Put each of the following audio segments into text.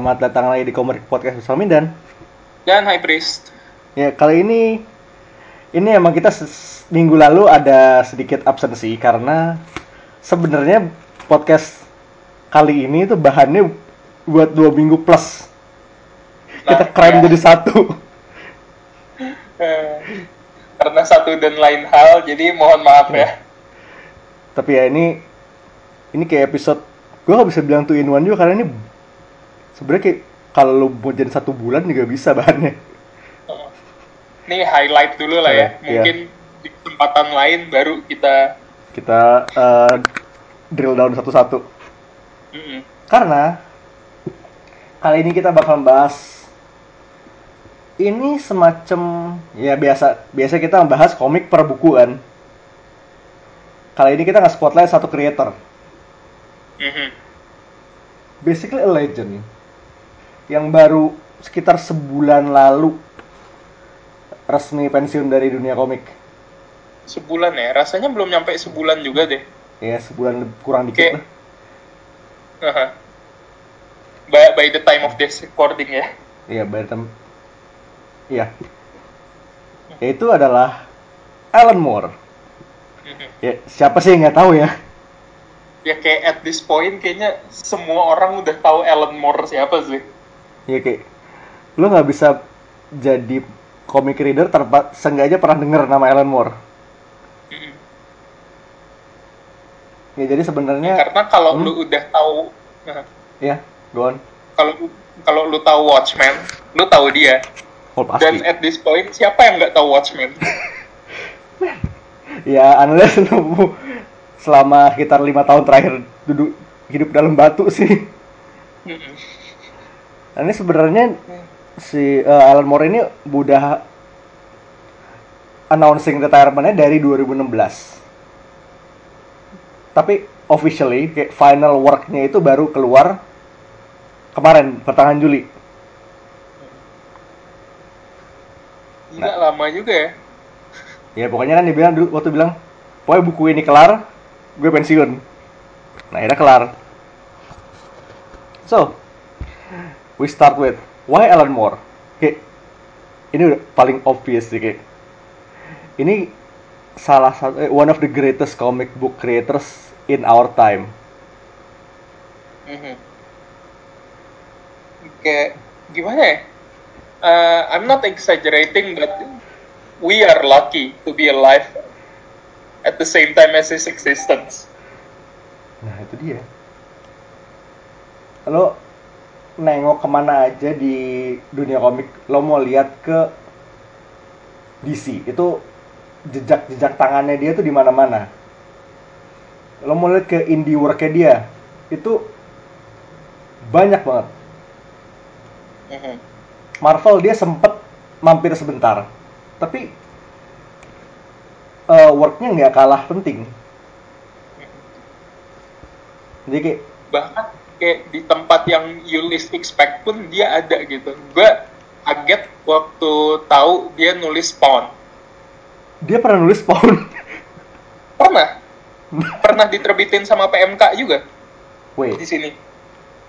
Selamat datang lagi di Komik Podcast bersama Mindan. Dan High Priest. Ya, kali ini ini emang kita minggu lalu ada sedikit absensi karena sebenarnya podcast kali ini tuh bahannya buat dua minggu plus. Kita Nah, keren ya. jadi satu. Eh, karena satu dan lain hal, jadi mohon maaf ya. Tapi ya ini ini kayak episode gue gak bisa bilang two in one juga karena ini sebenarnya kayak kalau lo mau jadi satu bulan juga bisa bahannya. Ini highlight dulu lah ya. Iya. Mungkin di kesempatan lain baru kita Kita eh, drill down satu-satu. Mm-mm. Karena kali ini kita bakal bahas ini semacam ya biasa biasa kita membahas komik per buku kan. Kali ini kita nggak spotlight satu creator, Mhm. basically a legend yang baru sekitar sebulan lalu resmi pensiun dari dunia komik. Sebulan ya. Rasanya belum nyampe sebulan juga deh. Ya sebulan kurang dikit lah. Aha. By, by the time of this recording ya. Iya, by the time- Iya. Yaitu adalah Alan Moore. Mhm. Ya, siapa sih yang nggak tahu ya? Ya kayak at this point kayaknya semua orang udah tahu Alan Moore siapa sih. Ya kayak lu nggak bisa jadi comic reader tanpa seenggaknya pernah denger nama Alan Moore. Mhm. Ya jadi sebenarnya Karena kalau Hmm. lu udah tahu ya, go on. kalau kalau lu tahu Watchmen, lu tahu dia. Oh, Dan pasti. at this point siapa yang nggak tahu Watchmen? Ya, unless lu selama sekitar lima tahun terakhir duduk hidup dalam batu sih. Nah, ini sebenarnya si eh, Alan Moore ini udah announcing retirementnya dari 2016. Tapi officially kayak final worknya itu baru keluar kemarin pertengahan Juli. Nggak lama juga ya. Ya pokoknya kan dia bilang dulu waktu bilang, pokoknya buku ini kelar, gue pensiun. Nah akhirnya kelar. So, we start with why Alan Moore? Kayak ini udah paling obvious sih kayak. Ini salah satu eh, one of the greatest comic book creators in our time. Mhm. Kayak gimana ya? Uh, I'm not exaggerating, but we are lucky to be alive at the same time as his existence. Nah itu dia. Lo nengok ke mana aja di dunia komik, lo mau lihat ke DC itu jejak-jejak tangannya dia tuh di mana-mana. Lo mau lihat ke indie worknya dia, itu banyak banget. Mhm. Marvel dia sempet mampir sebentar, tapi eh, worknya nggak kalah penting. Jadi kayak Bahkan kayak di tempat yang you least expect pun dia ada gitu. Gue kaget waktu tahu dia nulis Spawn. dia pernah nulis Spawn. Pernah? Pernah diterbitin sama PMK juga Wait, di sini.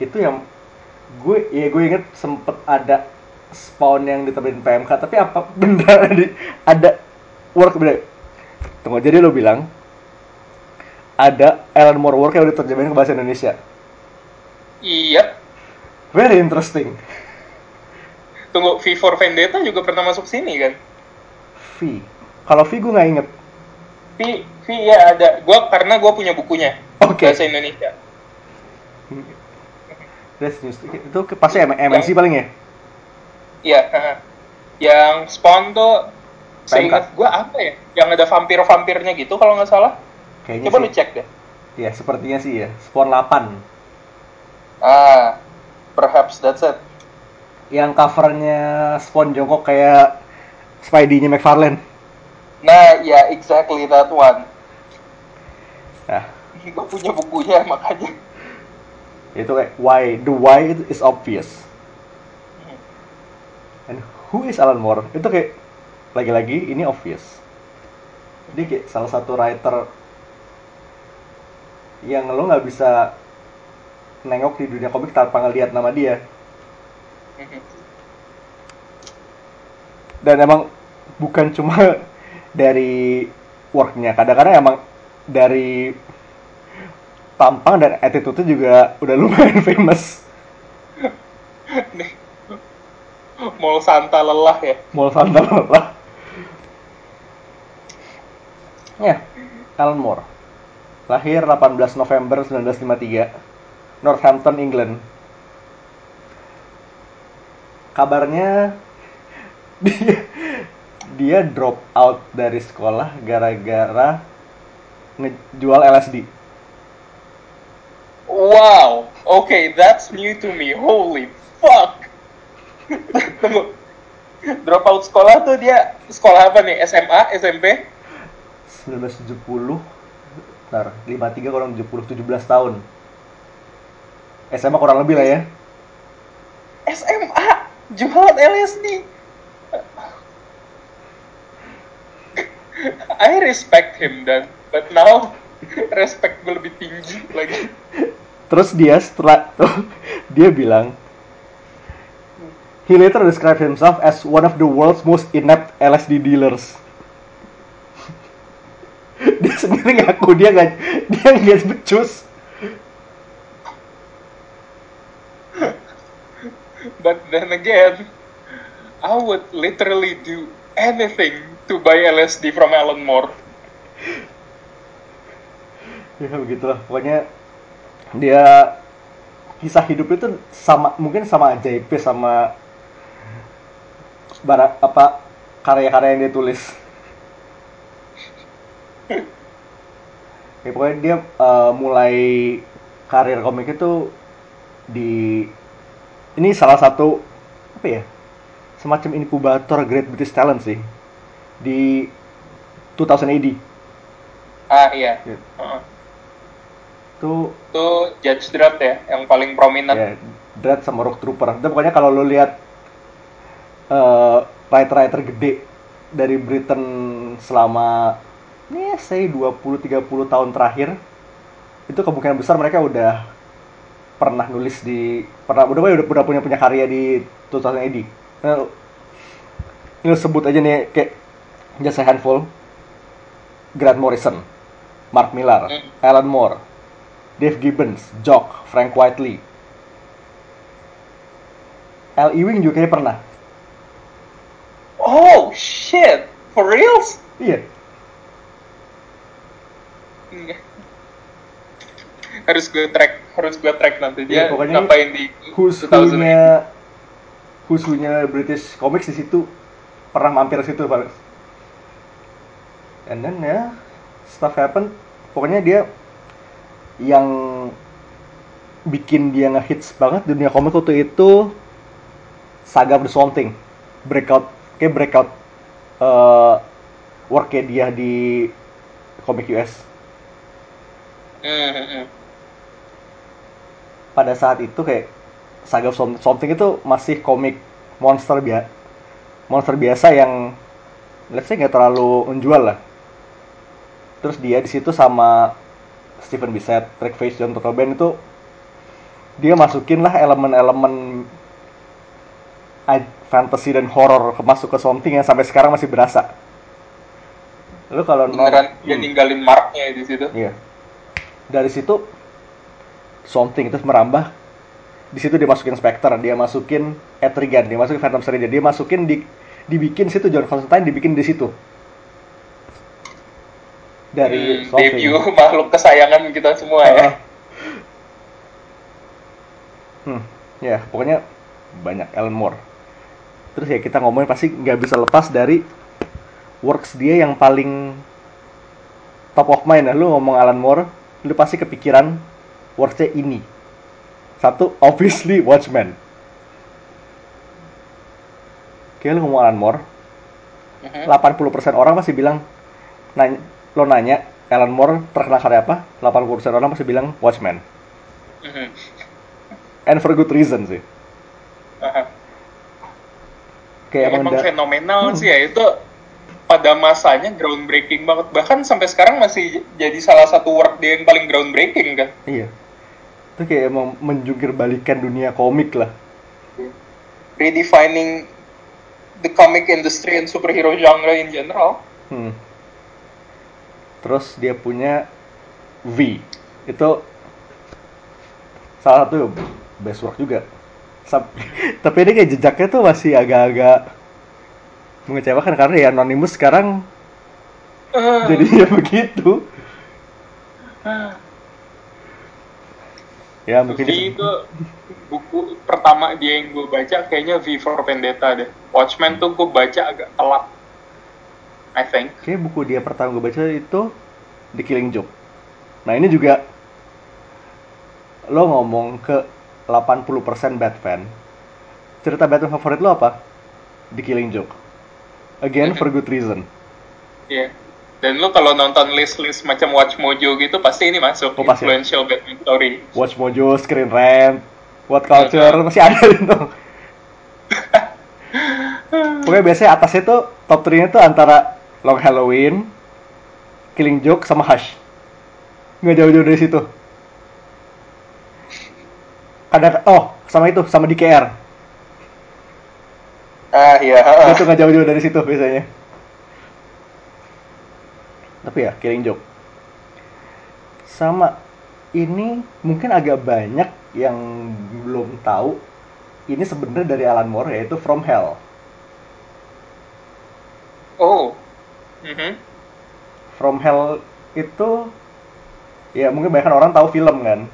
itu yang gue ya gue inget sempet ada spawn yang diterbitkan PMK tapi apa beneran ada, ada work bener tunggu jadi lo bilang ada Alan Moore work yang udah terjemahin ke bahasa Indonesia Iya. very interesting Tunggu, V for Vendetta juga pernah masuk sini kan? V kalau V gue nggak inget V, V ya ada. Gua karena gua punya bukunya. Oke. Bahasa Indonesia. That's news. itu pasti M- MNC paling ya Iya. haha. Yang Spawn tuh seingat gua apa ya? Yang ada vampir-vampirnya gitu kalau nggak salah. kayaknya Coba sih lu cek deh. ya sepertinya sih ya Spawn 8 Ah, perhaps that's it. yang covernya Spawn jongkok kayak Spidey-nya McFarlane. Nah, ya exactly that one. nah Gua punya bukunya makanya. itu kayak why? The why is obvious. And who is Alan Moore? Itu kayak lagi-lagi ini obvious. Dia kayak salah satu writer yang lo nggak bisa nengok di dunia komik tanpa ngelihat nama dia dan emang bukan cuma dari worknya kadang-kadang emang dari tampang dan attitude juga udah lumayan famous. Mall Santa lelah ya. Mall Santa lah ya Alan Moore lahir 18 November 1953 Northampton England kabarnya dia dia drop out dari sekolah gara-gara ngejual LSD Wow. Okay, that's new to me. Holy fuck. Tunggu. Dropout sekolah tuh dia sekolah apa nih? SMA, SMP? 1970 Ntar, 53 kurang 70, 17 tahun SMA kurang lebih lah ya SMA jualan LSD. I respect him dan, but now respect gue lebih tinggi lagi. Terus dia setelah dia bilang He later described himself as one of the world's most inept LSD dealers. dia sendiri ngaku dia nggak dia nggak becus. But then again, I would literally do anything to buy LSD from Alan Moore. Ya begitulah. Pokoknya dia kisah hidup itu sama mungkin sama ajaib sama barat apa karya-karya yang dia tulis. Ya, pokoknya dia eh, mulai karir komik itu di ini salah satu apa ya semacam inkubator Great British Talent sih di 2000 AD Ah iya. Ya. Heeh. itu Itu Judge Dredd ya, yang paling prominent. ya Dread sama Rock Trooper itu pokoknya kalau lu lihat eh, writer-writer gede dari Britain selama ya say 20-30 tahun terakhir itu kemungkinan besar mereka udah pernah nulis di pernah udah udah, udah punya punya karya di 2000 AD. Nah, ini lu sebut aja nih kayak just a handful Grant Morrison, Mark Millar, Hmm. Alan Moore, Dave Gibbons, Jock, Frank Whiteley, L. Ewing juga kayaknya pernah. Oh shit, for reals? Iya. Harus gue track, harus gue track nanti dia Iya, pokoknya ngapain di Who's 2000 who-nya Who's who-nya British Comics di situ pernah mampir situ Pak. And then ya stuff happen. Pokoknya dia yang bikin dia ngehits banget dunia komik waktu itu Saga of the Swamp Thing. Breakout kayak breakout eh worknya dia di komik US. Hmm, hmm. Pada saat itu kayak Saga of Swamp Swamp Thing itu masih komik monster biasa monster biasa yang let's say nggak terlalu menjual lah terus dia di situ sama Stephen Bissett, Rick Face, John Totoben itu dia masukin lah elemen-elemen fantasy dan horror ke- masuk ke Swamp Thing yang sampai sekarang masih berasa lu kalau beneran dia Hmm. ninggalin marknya di situ. Iya. Dari situ something itu merambah. Di situ dia masukin Spectre, dia masukin Etrigan, dia masukin Phantom Stranger, dia masukin di dibikin situ John Constantine dibikin di situ. Dari Hmm, debut makhluk kesayangan kita semua ya. Heeh. Hmm, ya pokoknya banyak Alan Moore. Terus ya kita ngomongin pasti nggak bisa lepas dari works dia yang paling top of mind ya. Lu ngomong Alan Moore, lu pasti kepikiran worksnya ini. Satu, obviously Watchmen. Oke, lu ngomong Alan Moore, Mhm. 80% orang pasti bilang nanya, lo nanya Alan Moore terkenal karya apa? 80% orang pasti bilang Watchmen. Mhm. And for good reason sih. Aha. Kayak emang, emang da- fenomenal Hmm. sih ya itu pada masanya groundbreaking banget bahkan sampai sekarang masih jadi salah satu work dia yang paling groundbreaking kan Iya. Itu kayak emang menjungkir balikan dunia komik lah. redefining the comic industry and superhero genre in general. Hmm. Terus dia punya V. Itu salah satu best work juga. Tapi ini kayak jejaknya tuh masih agak-agak mengecewakan karena ya Anonymous sekarang Uh, jadinya begitu. Ya mungkin V itu buku pertama dia yang gue baca kayaknya V for Vendetta deh. Watchmen tuh gue baca agak telat. I think. kayak buku dia pertama gue baca itu The Killing Joke. Nah ini juga lo ngomong ke 80% Batman. Cerita Batman favorit lo apa? The Killing Joke. Again for good reason. Iya. Dan lu kalau nonton list-list macam Watch Mojo gitu pasti ini masuk Oh, pasti. influential Batman story. Watch Mojo, Screen Rant, What Culture masih ada itu. Pokoknya biasanya atasnya tuh top 3-nya tuh antara Long Halloween, Killing Joke sama Hush. Nggak jauh-jauh dari situ. Ada oh sama itu sama DKR. Ah iya. Itu nggak jauh-jauh dari situ biasanya. Tapi ya Killing Joke. Sama ini mungkin agak banyak yang belum tahu ini sebenarnya dari Alan Moore yaitu From Hell. Oh. Mhm. From Hell itu ya mungkin banyak orang tahu film kan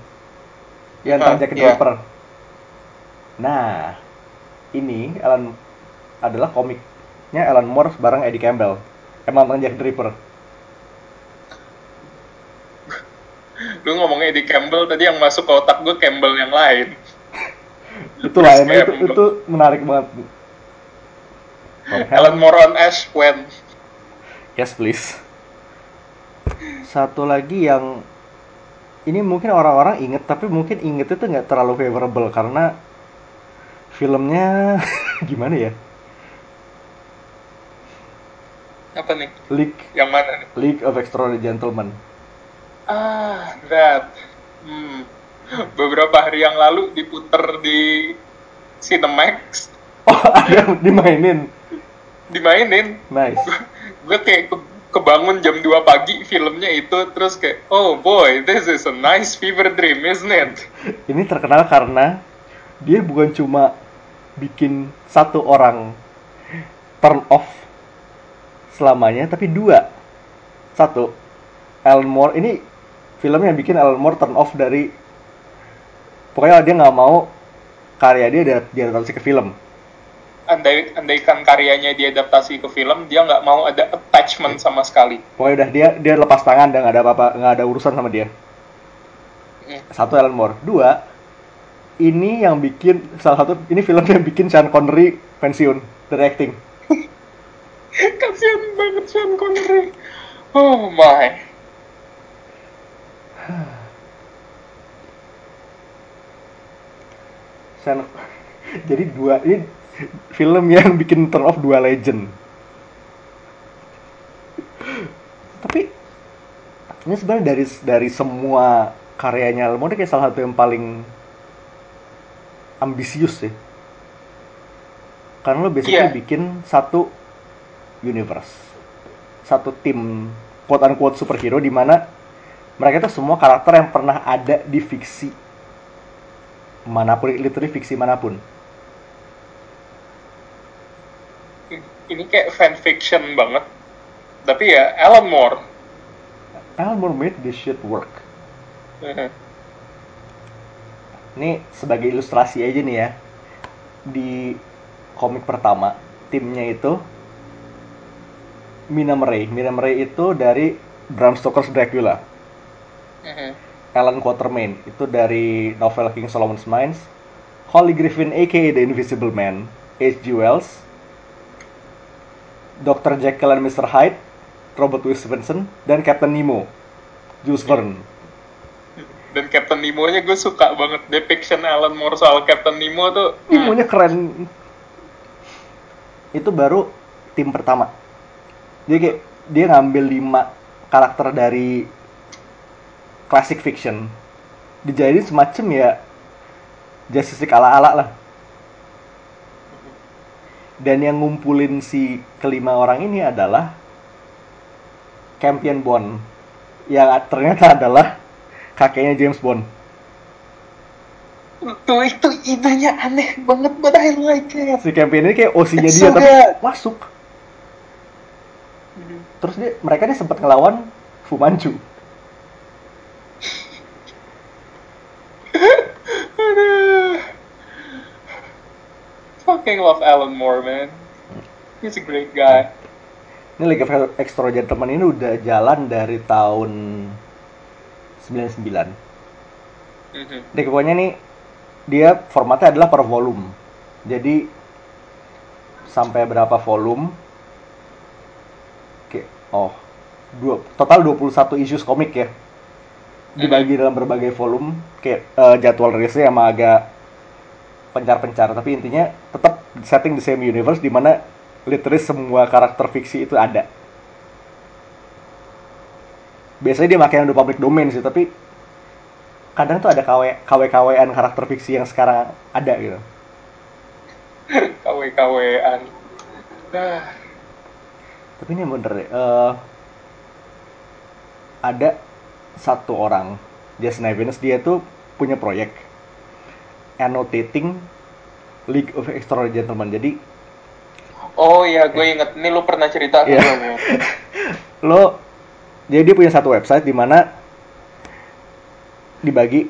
yang tentang Ah, Jack the iya. Ripper. Nah, ini Alan adalah komiknya Alan Moore bareng Eddie Campbell. Emang tentang Jack the Ripper. Lu ngomongnya Eddie Campbell tadi yang masuk ke otak gue Campbell yang lain. Itu lah, emang itu, itu menarik banget. Alan Moore on Ash when Yes, please. Satu lagi yang ini mungkin orang-orang inget tapi mungkin inget itu nggak terlalu favorable karena filmnya gimana ya? Apa nih? League Yang mana nih? League of Extraordinary Gentlemen. Ah, that. Hmm. Beberapa hari yang lalu diputer di Cinemax, Oh, ada yang dimainin. dimainin. Nice. Gue kayak ke- kebangun jam 2 pagi filmnya itu terus kayak oh boy, this is a nice fever dream, isn't it? Ini terkenal karena dia bukan cuma bikin satu orang turn off selamanya, tapi dua. Satu, Alan Moore ini filmnya bikin Alan Moore turn off dari pokoknya dia nggak mau karya dia dia diadaptasi ke film. Andai andaikan karyanya diadaptasi ke film, dia nggak mau ada attachment sama sekali. Pokoknya udah dia dia lepas tangan dan nggak ada apa-apa nggak ada urusan sama dia. Hmm. Satu Alan Moore, dua ini yang bikin salah satu ini film yang bikin Sean Connery pensiun dari acting. Kasian banget Sean Connery. Oh my. Sean jadi dua ini film yang bikin turn off dua legend. Tapi ini sebenarnya dari dari semua karyanya ini kayak salah satu yang paling ambisius sih. Karena lo basically Iya. bikin satu universe, satu tim quote unquote superhero di mana mereka itu semua karakter yang pernah ada di fiksi mana pun, literally fiksi mana pun. Ini kayak fanfiction banget. Tapi ya Alan Moore. Alan Moore made this shit work. Mhm. Ini sebagai ilustrasi aja nih ya. Di komik pertama, timnya itu Mina Murray. Mina Murray itu dari Bram Stoker's Dracula. Mhm. Alan Quatermain itu dari novel King Solomon's Mines. Holly Griffin aka The Invisible Man, H.G. Wells. Dr. Jekyll and Mr. Hyde, Robert Louis Stevenson, dan Captain Nemo, Jules Verne. Dan Captain Nemo-nya gue suka banget depiction Alan Moore soal Captain Nemo tuh. hmm, Nemo-nya keren. Itu baru tim pertama. Dia kayak dia ngambil lima karakter dari classic fiction. Dijadiin semacam ya Justice League ala-ala lah. Dan yang ngumpulin si kelima orang ini adalah Campion Bond yang ternyata adalah kakeknya James Bond. Tuh itu idenya aneh banget, like it. Si Campion ini kayak OC-nya dia tapi masuk. Terus dia mereka dia sempat ngelawan Fu Manchu. Fucking love Alan Moore, man. He's a great guy. Ini League of Extra Gentlemen ini udah jalan dari tahun 99. Mhm. Jadi pokoknya nih dia formatnya adalah per volume. Jadi sampai berapa volume? Oh. Dua, total 21 issues komik ya. Dibagi dalam berbagai volume, kayak eh, jadwal rilisnya emang agak pencar-pencar, tapi intinya tetap setting the same universe di mana literally semua karakter fiksi itu ada. Biasanya dia makin udah public domain sih, tapi kadang tuh ada KW KW-KWan karakter fiksi yang sekarang ada gitu. KW-KWan. Ah, Tapi ini bener deh. eh, ada satu orang, Jason Evans, dia tuh punya proyek annotating League of Extraordinary Gentlemen. Jadi Oh iya, gue inget. Ini lu pernah cerita. Mel. lo jadi dia punya satu website di mana dibagi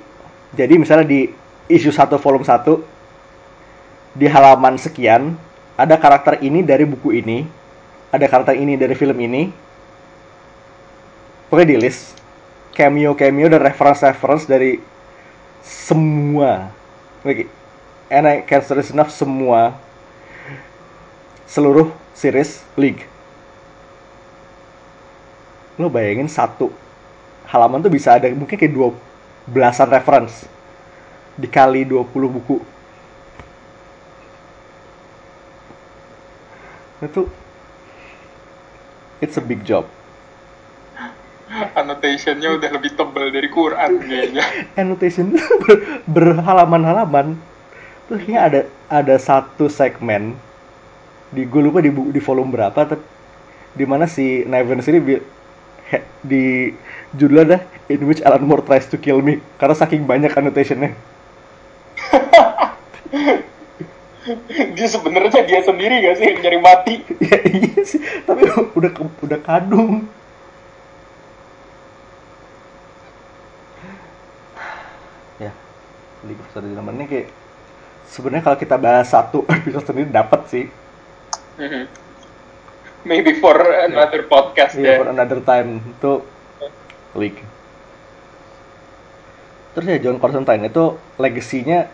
jadi misalnya di issue 1 volume 1 di halaman sekian ada karakter ini dari buku ini ada karakter ini dari film ini. Pokoknya di list. Cameo cameo dan reference reference dari semua. Lagi and I can enough semua. Seluruh series League. Lo bayangin satu halaman tuh bisa ada mungkin kayak dua belasan reference. Dikali 20 buku. Itu it's a big job. Annotationnya udah lebih tebal dari Quran kayaknya. annotation ber- berhalaman-halaman. Terus kayaknya ada ada satu segmen di gue lupa di di volume berapa tapi di mana si Nevens ini bi- he- di judulnya ada in which Alan Moore tries to kill me karena saking banyak annotationnya dia sebenarnya dia sendiri gak sih yang nyari mati? ya iya sih tapi udah ke- udah kadung ya of Extraordinary ini kayak sebenarnya kalau kita bahas satu episode sendiri dapat sih Mhm. Maybe for another podcast Iya, ya. for another time itu League terus ya John Constantine itu legasinya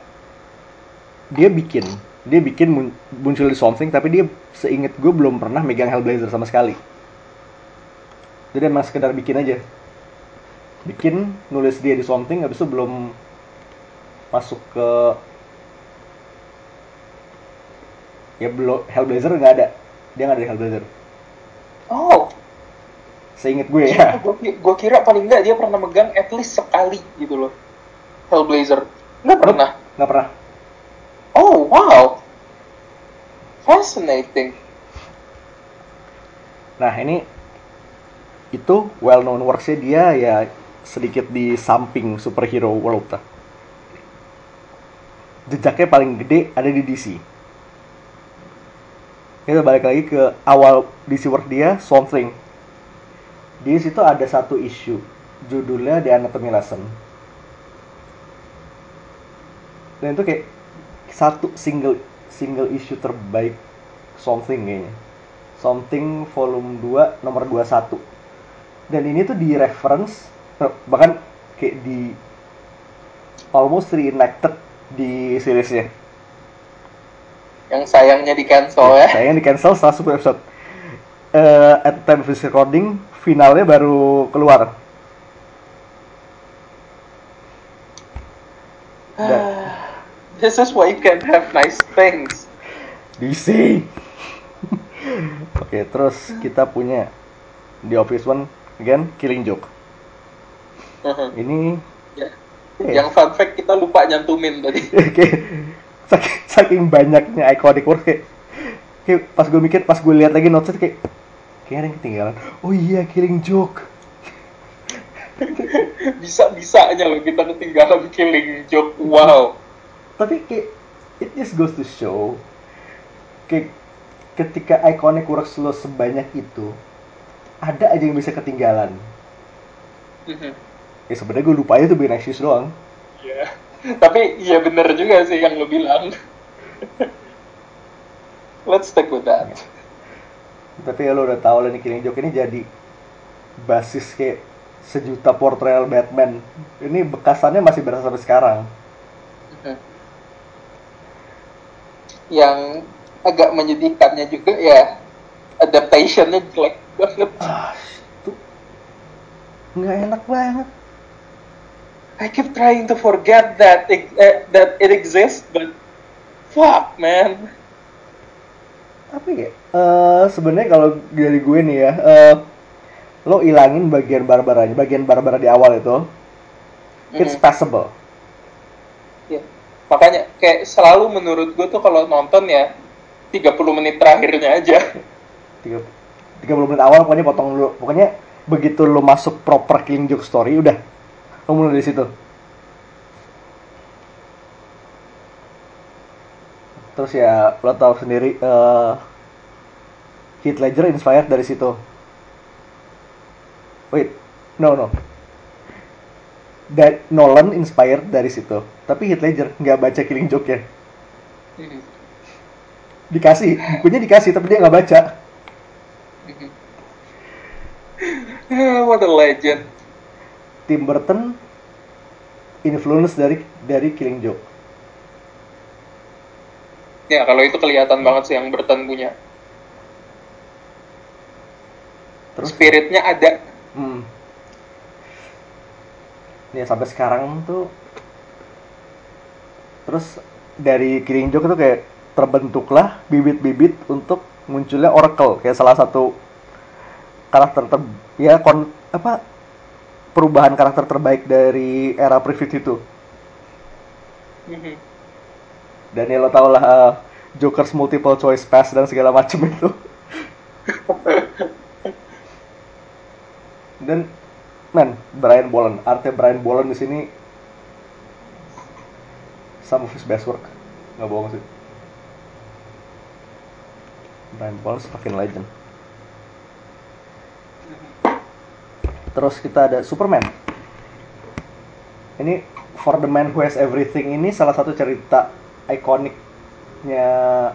dia bikin dia bikin mun- muncul di something tapi dia seinget gue belum pernah megang Hellblazer sama sekali. Jadi emang sekedar bikin aja. Bikin nulis dia di something habis itu belum masuk ke ya belum Hellblazer nggak ada. Dia nggak ada di Hellblazer. Oh, seinget gue ya. Gue kira paling enggak dia pernah megang at least sekali gitu loh. Hellblazer. Nggak pernah. nggak pernah Oh, wow. Fascinating. Nah ini itu well known worksnya dia ya sedikit di samping superhero world lah. Jejaknya paling gede ada di DC. Kita balik lagi ke awal DC work dia, Swamp Thing. Di situ ada satu issue, judulnya The Anatomy Lesson. Dan itu kayak satu single single issue terbaik Something kayaknya. Something volume 2 nomor 21. Dan ini tuh di reference eh, bahkan kayak di almost reenacted di seriesnya. Yang sayangnya di cancel ya. Sayangnya di cancel setelah 10 episode. Eh, at the time of this recording, finalnya baru keluar. Dan- This is why you can have nice things. DC. Oke, terus kita punya The Office One again Killing Joke. Ini Ya. Iya. Yang fun fact kita lupa nyantumin tadi. kayak saking, saking banyaknya iconic word kayak kayak pas gue mikir pas gue lihat lagi notesnya kayak kayak ada yang ketinggalan oh iya killing joke bisa bisanya loh kita ketinggalan killing joke wow tapi kayak it just goes to show kayak ketika iconic works lo sebanyak itu ada aja yang bisa ketinggalan Mhm. ya sebenarnya gue lupa itu Being Anxious doang Iya. Tapi iya bener juga sih yang lo bilang. Let's stick with that. tapi ya lo udah tahu lah nih Killing Joke ini jadi basis kayak sejuta portrayal Batman ini bekasannya masih berasa sampai sekarang Yang agak menyedihkannya juga ya adaptationnya jelek banget. ah itu nggak enak banget I keep trying to forget that it, uh, that it exists, but fuck man. apa ya Eh sebenarnya kalau dari gue nih ya eh, lo ilangin bagian barbaranya bagian barbara di awal itu it's Mhm. passable Ya. Makanya kayak selalu menurut gue tuh kalau nonton ya 30 menit terakhirnya aja. tiga 30 menit awal pokoknya potong dulu. Pokoknya begitu lo masuk proper killing joke story udah. Lo mulai dari situ. Terus ya lo tahu sendiri eh Heath Ledger inspired dari situ. Wait no no Da- Nolan inspired dari situ tapi Heath Ledger nggak baca Killing Joke ya Mhm. dikasih bukunya dikasih tapi dia nggak baca Mhm. What a legend. Tim Burton influence dari dari Killing Joke Ya kalau itu kelihatan banget sih yang Burton punya. terus Spiritnya ada. hmm. Ya sampai sekarang tuh terus dari Killing Joke itu kayak terbentuklah bibit-bibit untuk munculnya Oracle kayak salah satu karakter ter ya kon apa perubahan karakter terbaik dari era Preview itu Mhm. dan ya lo tau lah uh, Joker's multiple choice pass dan segala macam itu dan man Brian Boland artinya Brian Boland di sini some of his best work. Nggak bohong sih. Brian Boland fucking legend. Terus kita ada Superman. Ini For the Man Who Has Everything ini salah satu cerita ikoniknya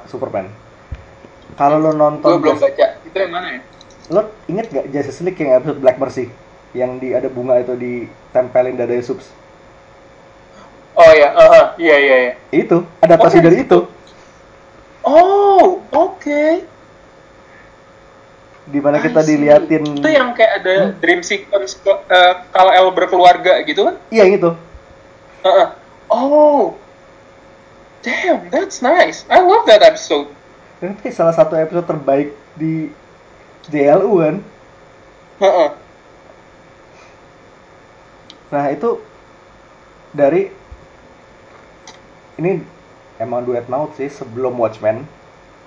Superman. Kalau lo nonton Gue belum baca. Itu yang mana ya? lo inget gak Justice League yang episode Black Mercy yang di ada bunga itu ditempelin dada subs Oh ya, aha, iya iya iya. itu adaptasi Oh, dari itu. Oh, oke. di mana kita diliatin Itu yang kayak ada dream sequence ke- eh, kalau El berkeluarga gitu kan? iya itu Heeh. Oh. Damn, that's nice. I love that episode. Kayak salah satu episode terbaik di JLU kan Heeh. Nah itu dari ini emang duet maut sih sebelum Watchmen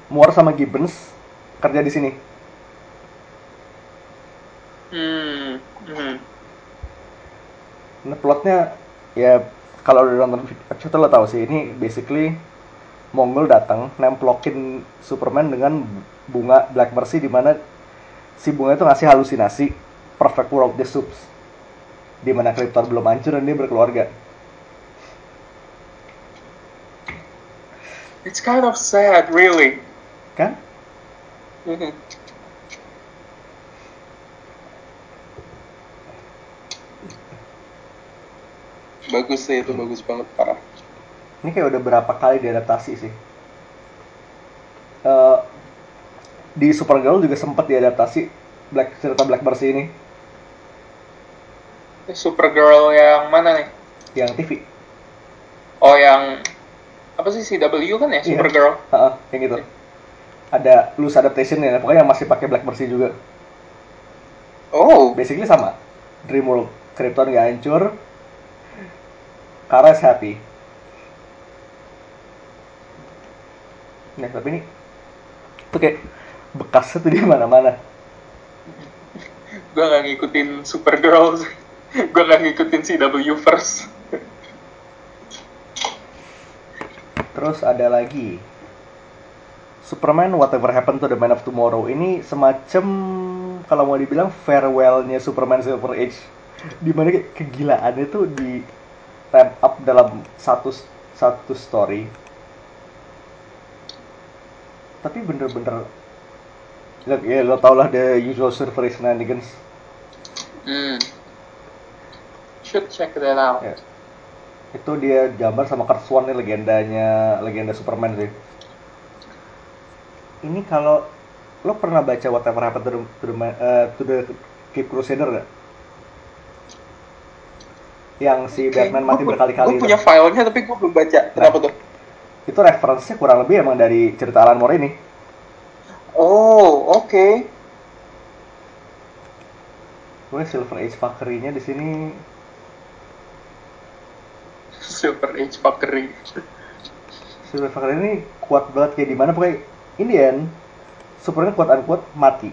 Moore sama Gibbons kerja di sini Hmm. hmm. Nah, plotnya ya kalau udah nonton episode lo tau sih ini basically Mongol datang nemplokin Superman dengan bunga Black Mercy di mana si bunga itu ngasih halusinasi perfect world the subs di mana Krypton belum hancur dan dia berkeluarga It's kind of sad, really. kan Mhm. Bagus sih itu bagus banget parah. ini kayak udah berapa kali diadaptasi sih Eh, di Supergirl juga sempat diadaptasi Black cerita Black Mercy ini Supergirl yang mana nih? yang TV Oh yang apa sih CW kan ya Iya. Supergirl? Heeh, yang gitu ada loose adaptation ya pokoknya yang masih pakai Black Mercy juga Oh, basically sama Dream World Krypton nggak hancur Kara is happy nah tapi ini Itu kayak bekasnya tuh di mana-mana. gue nggak ngikutin Supergirl gue nggak ngikutin CW first. Terus ada lagi. Superman Whatever Happened to the Man of Tomorrow. Ini semacam kalau mau dibilang farewellnya Superman Silver Age. Di mana kayak kegilaannya tuh di ramp up dalam satu satu story. Tapi bener-bener ya, ya lo tau lah the usual Age shenanigans. Hmm. Should check that out ya. itu dia gambar sama Kurt Swan nih legendanya legenda Superman sih ini kalau lo pernah baca Whatever Happened to the, to the, eh, to the Cape Crusader gak? Yang si Batman mati berkali-kali gue punya filenya tapi gue belum baca kenapa tuh Itu referensinya kurang lebih emang dari cerita Alan Moore ini. oh oke Gue Silver Age fuckery-nya di sini Silver Age fuckery Silver fuckery ini kuat banget kayak di mana pokoknya in the end Superman quote unquote mati.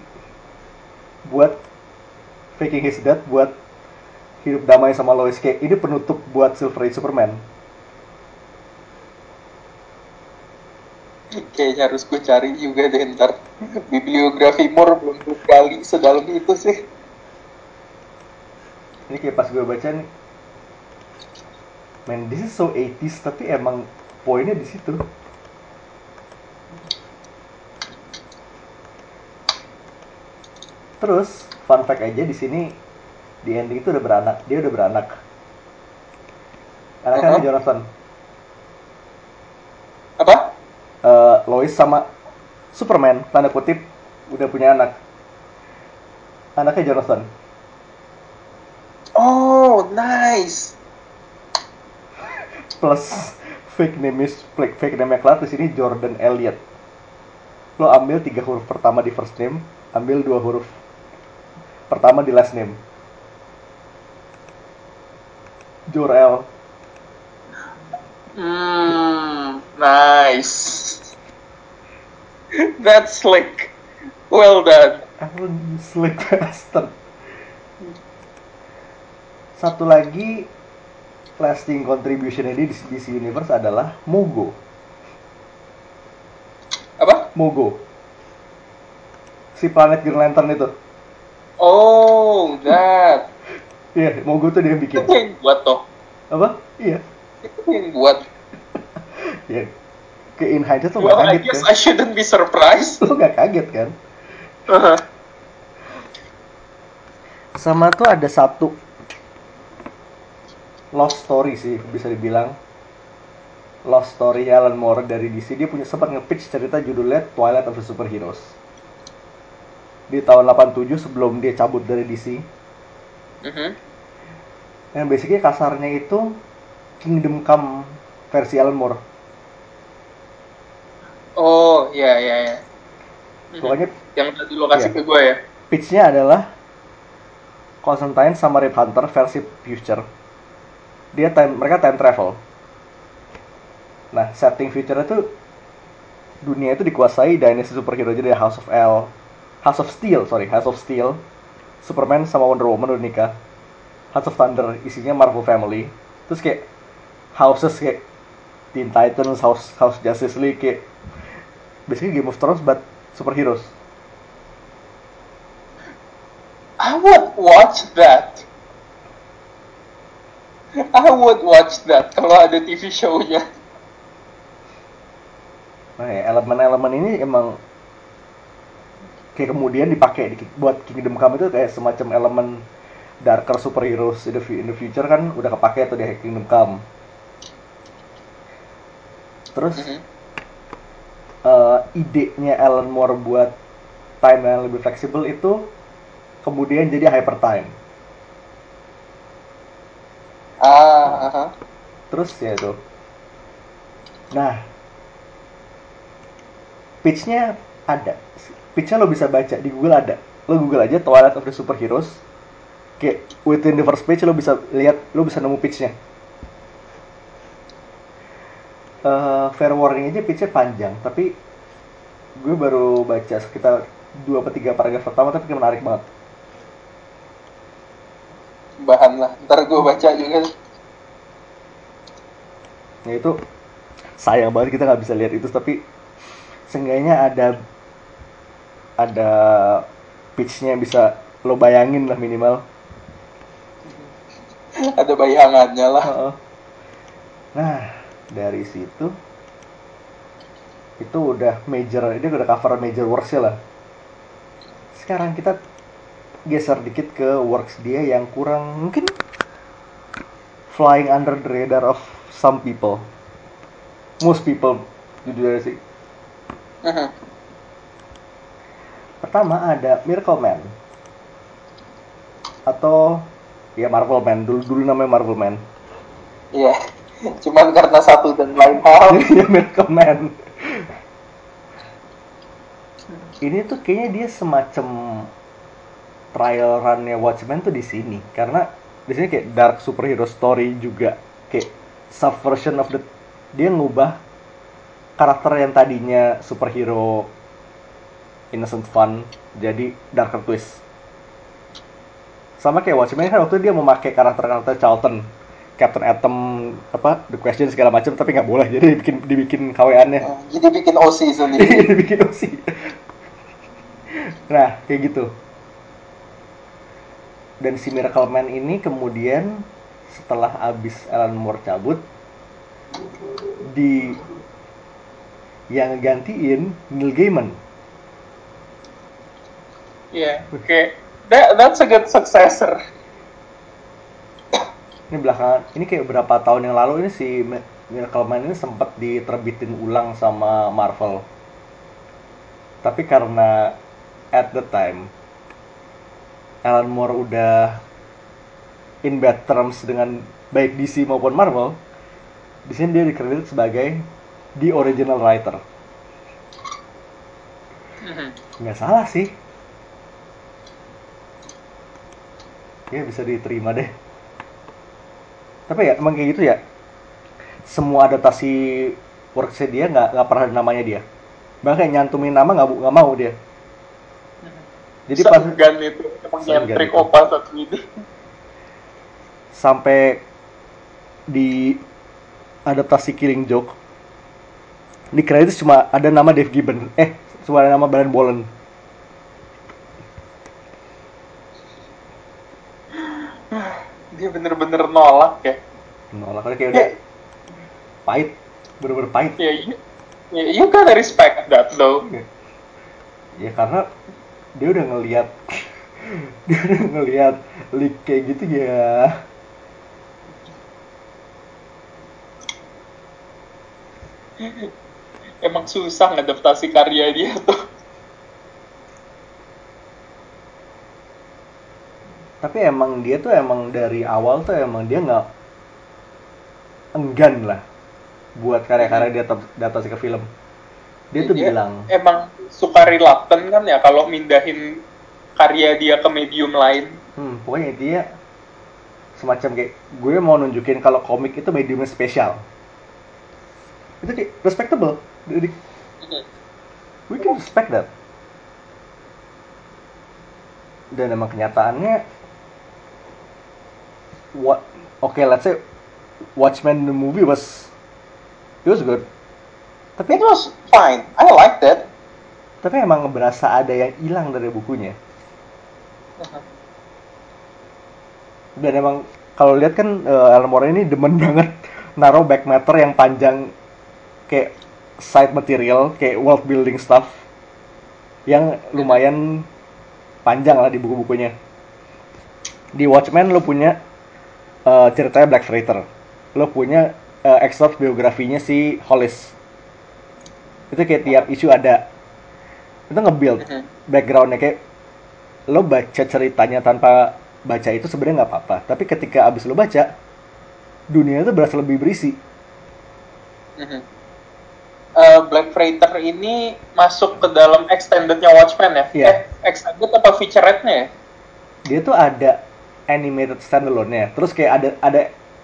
Buat faking his death buat hidup damai sama Lois. Kayak ini penutup buat Silver Age Superman. Kayaknya harus gue cari juga deh ntar bibliografi belum belum kali sedalam itu sih. Ini kayak pas gue baca nih man this is so 80s tapi emang poinnya di situ. Terus fun fact aja di sini di ending itu udah beranak. Dia udah beranak. Anaknya Uh-huh. Jonathan? Apa? Eh, Lois sama Superman tanda kutip udah punya anak. Anaknya Jonathan. Oh nice plus fake name is fake, fake name Clark di sini Jordan Elliot. Lo ambil tiga huruf pertama di first name, ambil dua huruf pertama di last name. Jor L. Hmm, nice. That's slick. Well done. Slick bastard. Satu lagi lasting contribution di DC Universe adalah Mogo. Apa? Mogo. Si planet Green Lantern itu. Oh, that. Iya, Mogo tuh dia yang bikin. Itu yang buat toh. Apa? Iya. Itu yang buat. Ya. Ke in hindsight lo Well, gak I kaget guess kan? I shouldn't be surprised. Lo gak kaget kan? Uh-huh. Sama tuh ada satu lost story sih bisa dibilang lost story Alan Moore dari DC dia punya sempat nge-pitch cerita judulnya Twilight of the Superheroes di tahun 87 sebelum dia cabut dari DC Mhm. yang basically kasarnya itu Kingdom Come versi Alan Moore Oh, iya, iya, iya. Mhm. pokoknya Yang tadi lo kasih Iya. ke gue ya. pitch-nya adalah Constantine sama Red Hunter versi future. Dia time mereka time travel. Nah, setting future itu dunia itu dikuasai dynasty superhero jadi House of L, House of Steel, sorry, House of Steel. Superman sama Wonder Woman udah nikah. House of Thunder isinya Marvel Family. Terus kayak houses kayak Teen Titans, House House Justice League kayak basically Game of Thrones but superheroes. I would watch that. I would watch that kalau ada TV show-nya. Nah, ya, elemen-elemen ini emang kayak kemudian dipakai di, buat Kingdom Come itu kayak semacam elemen darker superheroes in the, in the future kan udah kepake tuh di Kingdom Come. Terus Mhm. eh, idenya Alan Moore buat time yang lebih fleksibel itu kemudian jadi hyper time. Ah, aha. Terus ya itu. Nah, pitch-nya ada. Pitch-nya lo bisa baca di Google ada. Lo Google aja Twilight of the Superheroes. Kayak within the first page lo bisa lihat, lo bisa nemu pitch-nya. Eh, fair warning aja pitch-nya panjang, tapi gue baru baca sekitar dua atau tiga paragraf pertama tapi menarik banget bahan lah. Ntar gue baca juga. Ya itu sayang banget kita nggak bisa lihat itu tapi seenggaknya ada ada pitchnya bisa lo bayangin lah minimal. Ada bayangannya lah. Heeh. nah dari situ itu udah major ini udah cover major works lah. Sekarang kita geser dikit ke works dia yang kurang mungkin flying under the radar of some people. Most people jujur aja sih. Pertama ada Miracle Man. Atau ya Marvel Man dulu dulu namanya Marvel Man. Iya cuman karena satu dan lain hal. Jadi Miracle Man. Ini tuh kayaknya dia semacam trial runnya Watchmen tuh di sini. Karena di sini kayak dark superhero story juga. Kayak subversion of the dia ngubah karakter yang tadinya superhero innocent fun jadi darker twist. Sama kayak Watchmen kan waktu itu dia memakai karakter-karakter Charlton. Captain Atom apa The Question segala macam tapi nggak boleh. Jadi dibikin dibikin KW-annya jadi bikin OC sendiri. Dibikin OC nah kayak gitu dan si Miracle Man ini kemudian setelah abis Alan Moore cabut di yang gantiin Neil Gaiman. Iya oke. That, that's a good successor. Ini belakangan ini kayak berapa tahun yang lalu ini si Mi- Miracle Man ini sempat diterbitin ulang sama Marvel. Tapi karena at the time Alan Moore udah in bad terms dengan baik DC maupun Marvel di sini dia dikredit sebagai the original writer. Mhm. nggak salah sih. Ya bisa diterima deh. Tapi ya emang kayak gitu ya. Semua adaptasi worksnya dia nggak nggak pernah ada namanya dia. Bahkan nyantumin nama nggak nggak mau dia jadi pas itu emang nyentrik opa satu ini sampai di adaptasi Killing Joke di kredit cuma ada nama Dave Gibbon. Eh cuma ada nama Brian Boland dia bener-bener nolak ya. Nolak kayak udah pahit. Bener-bener pahit. Ya you, ya, you gotta respect that though. Ya karena dia udah ngelihat dia udah ngelihat leak kayak gitu ya. Emang susah ngadaptasi karya dia tuh. Tapi emang dia tuh emang dari awal tuh emang dia nggak enggan lah buat karya-karya dia adap- adaptasi ke film dia tuh Dia bilang emang suka reluctant kan ya kalau mindahin karya dia ke medium lain? Hmm, pokoknya dia semacam kayak gue mau nunjukin kalau komik itu mediumnya spesial. Itu kayak respectable. Jadi we can respect that. Dan emang kenyataannya what okay let's say Watchmen the movie was it was good tapi it was fine. I liked it. tapi emang berasa ada yang hilang dari bukunya. Dan emang kalau lihat kan eh, Alan Moore ini demen banget naruh back matter yang panjang kayak side material kayak world building stuff yang lumayan panjang lah di buku-bukunya. Di Watchmen lo punya eh, ceritanya Black Freighter lo punya eh, excerpt biografinya si Hollis itu kayak tiap isu ada itu nge-build Mhm. backgroundnya kayak lo baca ceritanya tanpa baca itu sebenarnya nggak apa-apa tapi ketika abis lo baca dunia itu berasa lebih berisi. Eh, Black Freighter ini masuk ke dalam extendednya Watchmen ya? Iya. Eh, extended apa featurette-nya ya? dia tuh ada animated standalone-nya terus kayak ada ada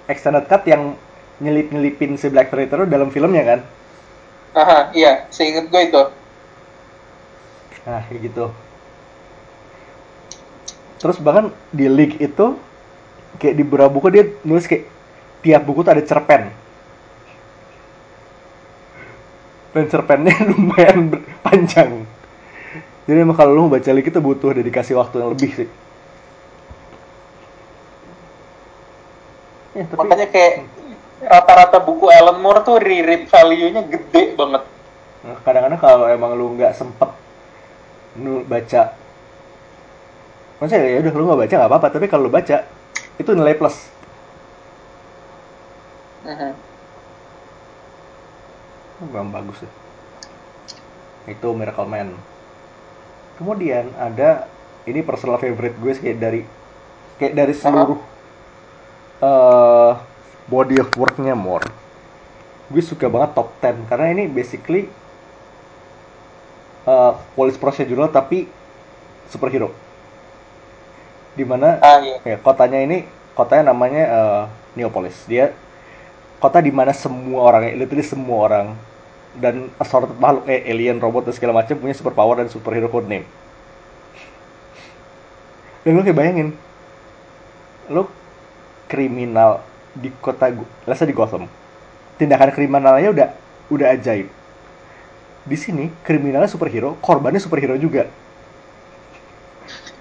extended cut yang nyelip nyelipin si Black Freighter dalam filmnya kan Aha, iya, seinget gue itu. nah kayak gitu. Terus bahkan di league itu kayak di beberapa buku dia nulis kayak tiap buku tuh ada cerpen. Dan cerpennya lumayan panjang. Jadi emang kalau lu mau baca league itu butuh dedikasi waktu yang lebih sih. Ya, tapi Makanya kayak rata-rata buku Alan Moore tuh reread value-nya gede banget. Nah, kadang-kadang kalau emang lu nggak sempet nu baca maksudnya ya udah lu nggak baca nggak apa-apa tapi kalau lu baca itu nilai plus Mhm. memang bagus ya itu Miracle Man kemudian ada ini personal favorite gue sih kayak dari kayak dari seluruh eh body of worknya more. Gue suka banget top 10 karena ini basically eh police procedural tapi superhero. Di mana Ah iya. ya kotanya ini kotanya namanya eh, Neopolis. Dia kota di mana semua orang literally semua orang dan assorted makhluk eh, alien robot dan segala macam punya superpower dan superhero code name. Dan lu kayak bayangin lu kriminal di kota say di Gotham tindakan kriminalnya udah udah ajaib. Di sini kriminalnya superhero korbannya superhero juga.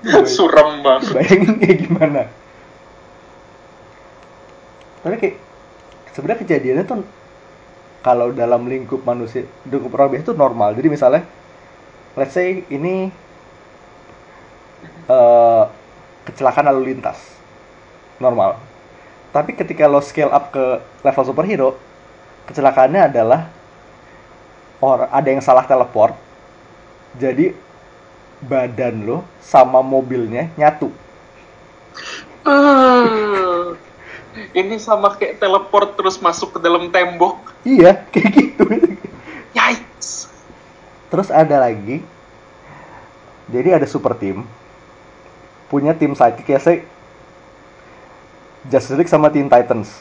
Suram banget. bayangin kayak gimana. Tapi kayak sebenarnya kejadiannya tuh kalau dalam lingkup manusia lingkup orang biasa itu normal. Jadi misalnya let's say ini eh, kecelakaan lalu lintas. Normal tapi ketika lo scale up ke level superhero kecelakaannya adalah or ada yang salah teleport jadi badan lo sama mobilnya nyatu Eh, ini sama kayak teleport terus masuk ke dalam tembok. iya kayak gitu Yikes. Terus ada lagi, jadi ada super team, punya tim sidekick ya saya Justice League sama Teen Titans.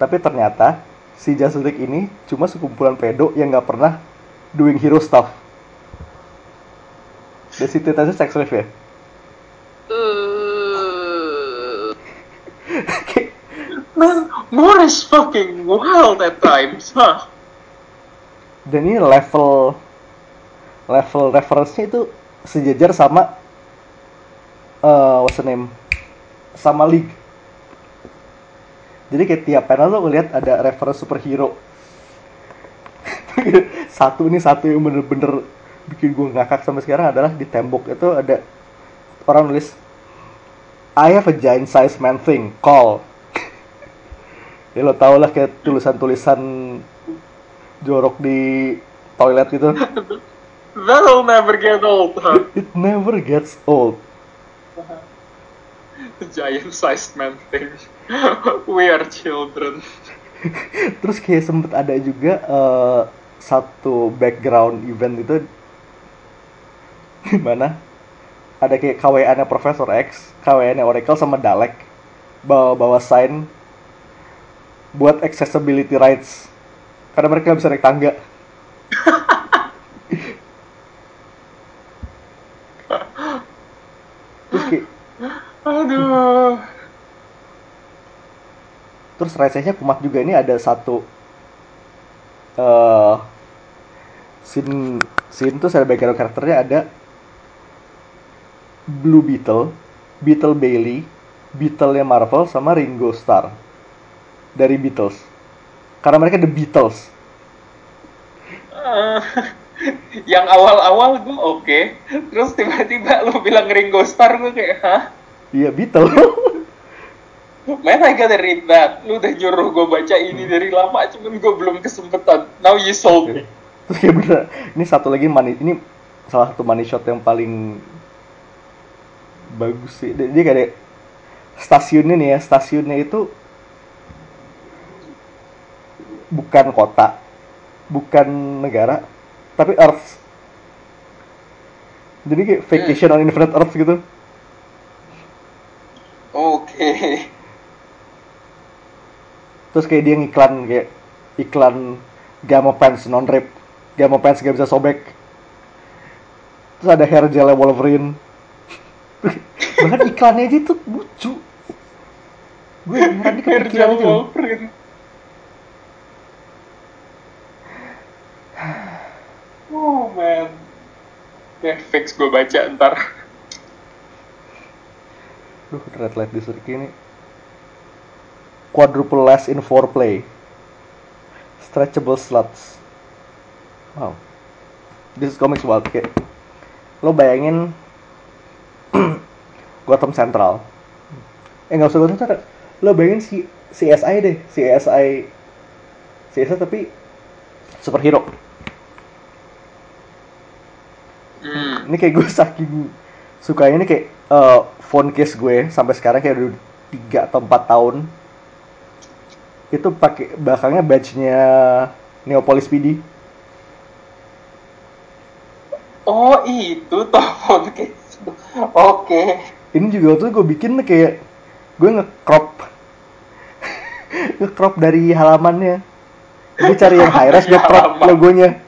Tapi ternyata si Justice League ini cuma sekumpulan pedo yang nggak pernah doing hero stuff. Dan si Teen Titans sex slave ya. Man, Moore is fucking wild at times, huh? Dan ini level level reference-nya itu sejajar sama eh what's the name? Sama League. Jadi kayak tiap panel lo ngeliat ada reference superhero. satu ini satu yang bener-bener bikin gue ngakak sampai sekarang adalah di tembok itu ada orang nulis I have a giant size man thing call. ya lo tau lah kayak tulisan-tulisan jorok di toilet gitu. That'll never get old, huh? It never gets old. Giant sized man thing. We are children. Terus kayak sempet ada juga eh, satu background event itu di mana ada kayak KWA-nya Profesor X, KWA-nya Oracle sama Dalek bawa-bawa sign buat accessibility rights karena mereka bisa naik tangga. Terus recehnya kumat juga ini ada satu eh scene scene terus ada background karakternya ada Blue Beetle, Beetle Bailey, Beetle-nya Marvel sama Ringo Starr dari Beatles. Karena mereka The Beatles. Eh, yang awal-awal gue oke, terus tiba-tiba lu bilang Ringo Starr gue kayak, hah? Iya Beatle. Man, I gotta read that. Lu udah nyuruh gue baca ini dari lama, cuman gue belum kesempatan. Now you sold me. Kayak bener, ini satu lagi money, ini salah satu money shot yang paling bagus sih. Dia, dia kayak stasiunnya nih ya, stasiunnya itu bukan kota, bukan negara, tapi Earth. Jadi kayak vacation on infinite Earth gitu. Oke. Terus kayak dia ngiklan kayak iklan Gamma Pants non rip, Gamma Pants gak bisa sobek. terus ada hair gel Wolverine bahkan iklannya aja tuh lucu gue di Hair kepikiran. Wolverine. Oh man. Ya fix gue baca ntar. Duh, red light district ini quadruple less in foreplay. Stretchable sluts. Wow. This is comics wild kayak lo bayangin Gotham Central. Eh nggak usah Gotham Central. Lo bayangin si CSI deh CSI CSI tapi superhero. Hmm. ini kayak gue saking sukanya ini kayak eh, phone case gue sampai sekarang kayak udah tiga atau empat tahun itu pakai belakangnya badge-nya Neopolis PD Oh itu case. Oke. ini juga waktu itu gue bikin kayak gue nge-crop. Nge-crop dari halamannya. Jadi cari yang high res gue crop logonya.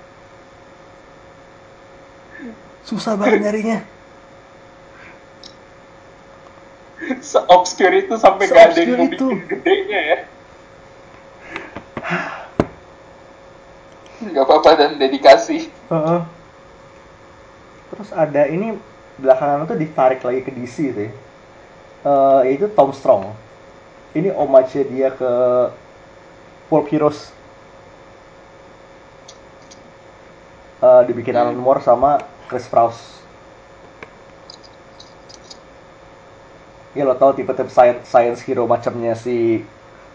Susah banget nyarinya. Se-obscure itu sampai gak ada yang mau bikin gedenya ya. Gak apa-apa dan dedikasi. Heeh. Terus ada ini belakangan tuh ditarik lagi ke DC sih. Eh yaitu Tom Strong. Ini homage dia ke Pulp Heroes. Eh dibikin Alan Moore sama Chris Sprouse. Ya lo tau tipe-tipe science, science hero macamnya si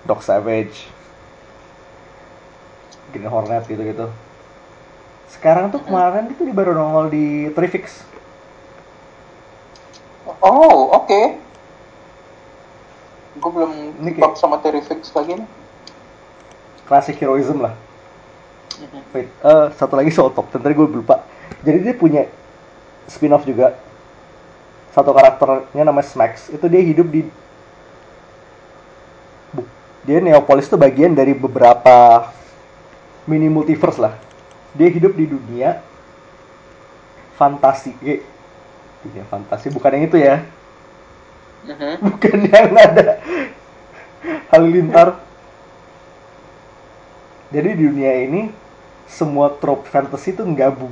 Doc Savage, Green Hornet gitu-gitu. Sekarang tuh kemarin itu dia baru nongol di Trifix. Oh, oke. Gue belum keep up sama Terrifix lagi nih. Classic heroism lah. Wait, eh, satu lagi soal top 10 tadi gue lupa. Jadi dia punya spin-off juga. Satu karakternya namanya Smax. Itu dia hidup di dia Neopolis tuh bagian dari beberapa mini multiverse lah. Dia hidup di dunia fantasi. Eh, dunia fantasi bukan yang itu ya. Mhm. bukan yang ada halilintar. Jadi di dunia ini semua trope fantasy itu gabung.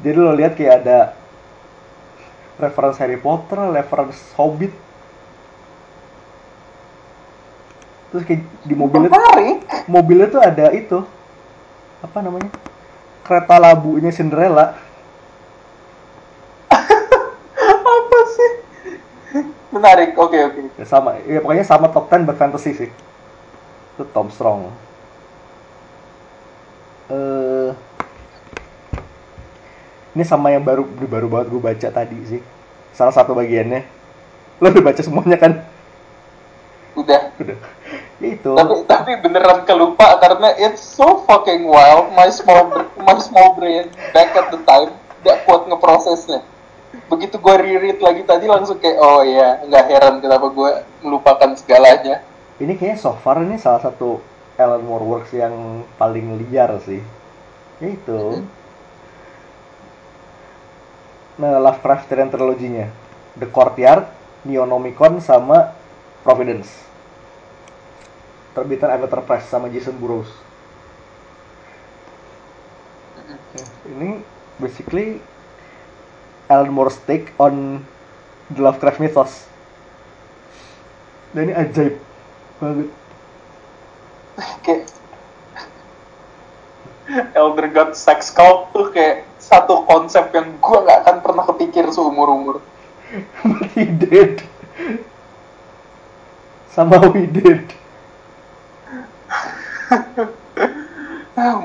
Jadi lo lihat kayak ada reference Harry Potter, reference Hobbit. Terus kayak di mobilnya Menarik. mobilnya tuh ada itu apa namanya kereta labunya Cinderella Apa sih? Menarik. Oke, oke. ya sama ya pokoknya sama top 10 buat fantasy sih itu Tom Strong eh ini sama yang baru baru banget gue baca tadi sih salah satu bagiannya lo udah baca semuanya kan Udah. udah itu Tapi tapi beneran kelupa karena it's so fucking wild. My small my small brain back at the time gak kuat ngeprosesnya. Begitu gue reread lagi tadi langsung kayak oh ya nggak heran kenapa gue melupakan segalanya. ini kayaknya so far ini salah satu Alan Moore Works yang paling liar sih ya itu nah Lovecraftian triloginya The Courtyard, Neonomicon sama Providence terbitan Avatar Press sama Jason Burrows Ya, ini basically Alan Moore's take on the Lovecraft mythos dan ini ajaib banget kayak Elder God Sex Cult tuh kayak satu konsep yang gue nggak akan pernah kepikir seumur umur. But he did. Somehow he did.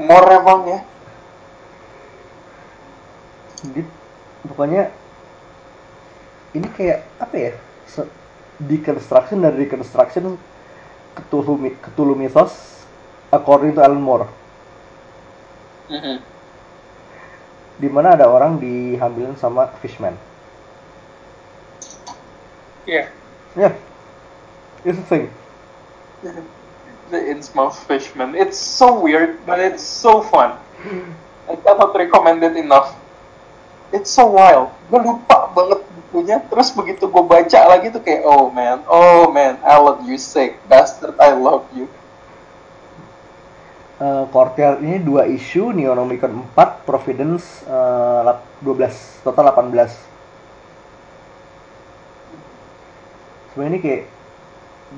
More emang ya. Jadi pokoknya ini kayak apa ya? Se- deconstruction dan reconstruction mythos according to Alan Moore. Mhm. Di mana ada orang dihamilin sama fishman. Iya. Ya, yeah. it's a thing. The Innsmouth Fishman. It's so weird, but it's so fun. I cannot recommend it enough. It's so wild. Gue lupa banget bukunya. Terus begitu gue baca lagi tuh kayak, oh man, oh man, I love you sick, bastard, I love you. Uh, Courtyard ini dua isu, Neonomicon 4, Providence uh, lap- 12, total 18. Sebenarnya ini kayak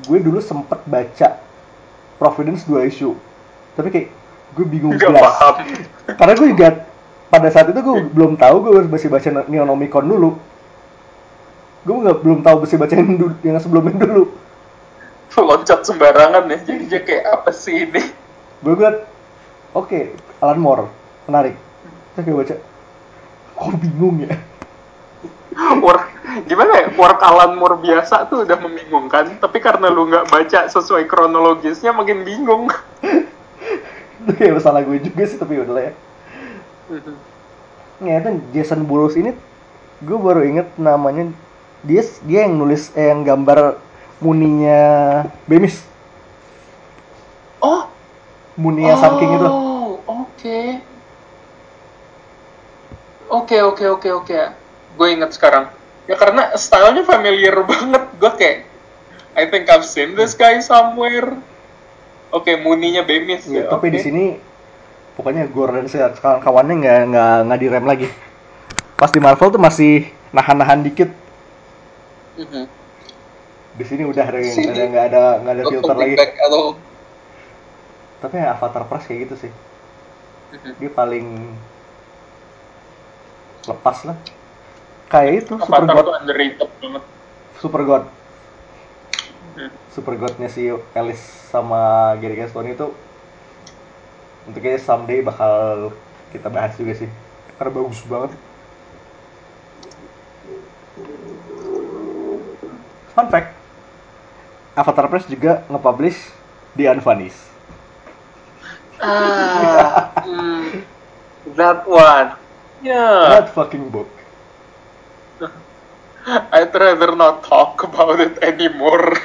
gue dulu sempet baca Providence dua isu, tapi kayak gue bingung Gak jelas. paham. Karena gue juga pada saat itu gue belum tahu gue harus masih baca Neonomicon dulu. Gue nggak belum tahu mesti baca yang, dulu- yang sebelumnya dulu. Loncat sembarangan ya. Jadinya kayak apa sih ini? gue oke Alan Moore menarik terus gue baca kok bingung ya work gimana ya? Work Alan Moore biasa tuh udah membingungkan. Tapi karena lu nggak baca sesuai kronologisnya makin bingung. Itu kayak salah gue juga sih tapi udah ya. Ternyata Jason Burrows ini gue baru inget namanya. Dia dia yang nulis eh, yang gambar muninya Bemis. Oh! Muninya Sun King itu. Oh, oke. Oke oke oke oke gue inget sekarang ya karena stylenya familiar banget gue kayak I think I've seen this guy somewhere oke muninya Bemis Iya, ya tapi di oke. sini pokoknya Gordon sih kawan-kawannya nggak nggak nggak direm lagi pas di Marvel tuh masih nahan-nahan dikit Mhm. di sini udah ada Sini. ada nggak ada nggak ada filter lagi back at all. tapi Avatar Press kayak gitu sih Mhm. dia paling lepas lah kayak itu Super Avatar God. tuh underrated banget. Super God. Mhm. Super Godnya si Alice sama Gary Gaston itu untuk kayaknya someday bakal kita bahas juga sih. Karena bagus banget. Fun fact Avatar Press juga nge-publish The Unfunnies. Ah, hmm, that one. Yeah, that fucking book I'd rather not talk about it anymore.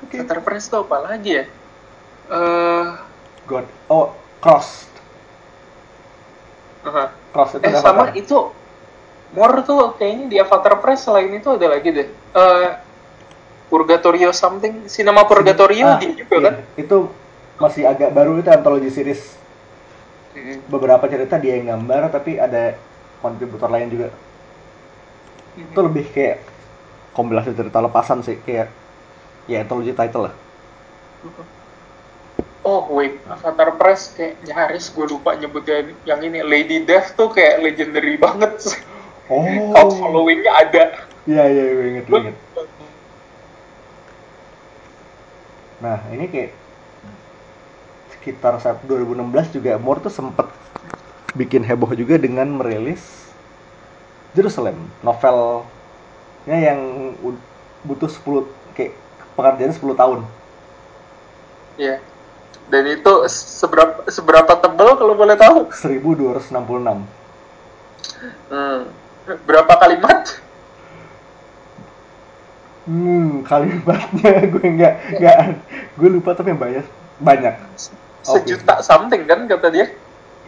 Oke. Avatar Press tuh apa lagi ya? Eh, God oh Crossed aha. Crossed itu eh sama Avatar. itu More tuh kayaknya di Avatar Press selain itu ada lagi deh. Eh, Purgatorio something, Cinema Purgatorio Ah, dia juga iya. kan? itu masih agak baru itu anthology series Mhm. beberapa cerita dia yang gambar tapi ada kontributor lain juga itu lebih kayak kompilasi cerita lepasan sih kayak ya anthology title lah. Oh wait, Avatar Press kayak nyaris gue lupa nyebutnya yang ini. Lady Death tuh kayak legendary banget. oh. Cult followingnya ada. iya iya gue inget gue inget. Nah ini kayak sekitar saat 2016 juga Moore tuh sempet bikin heboh juga dengan merilis Jerusalem novelnya yang butuh 10 kayak pekerjaan 10 tahun Iya. Dan itu seberapa seberapa tebal kalau boleh tahu? 1266 Hmm. Berapa kalimat? Hmm, kalimatnya gue nggak nggak gue lupa tapi yang banyak banyak. Sejuta something kan kata dia?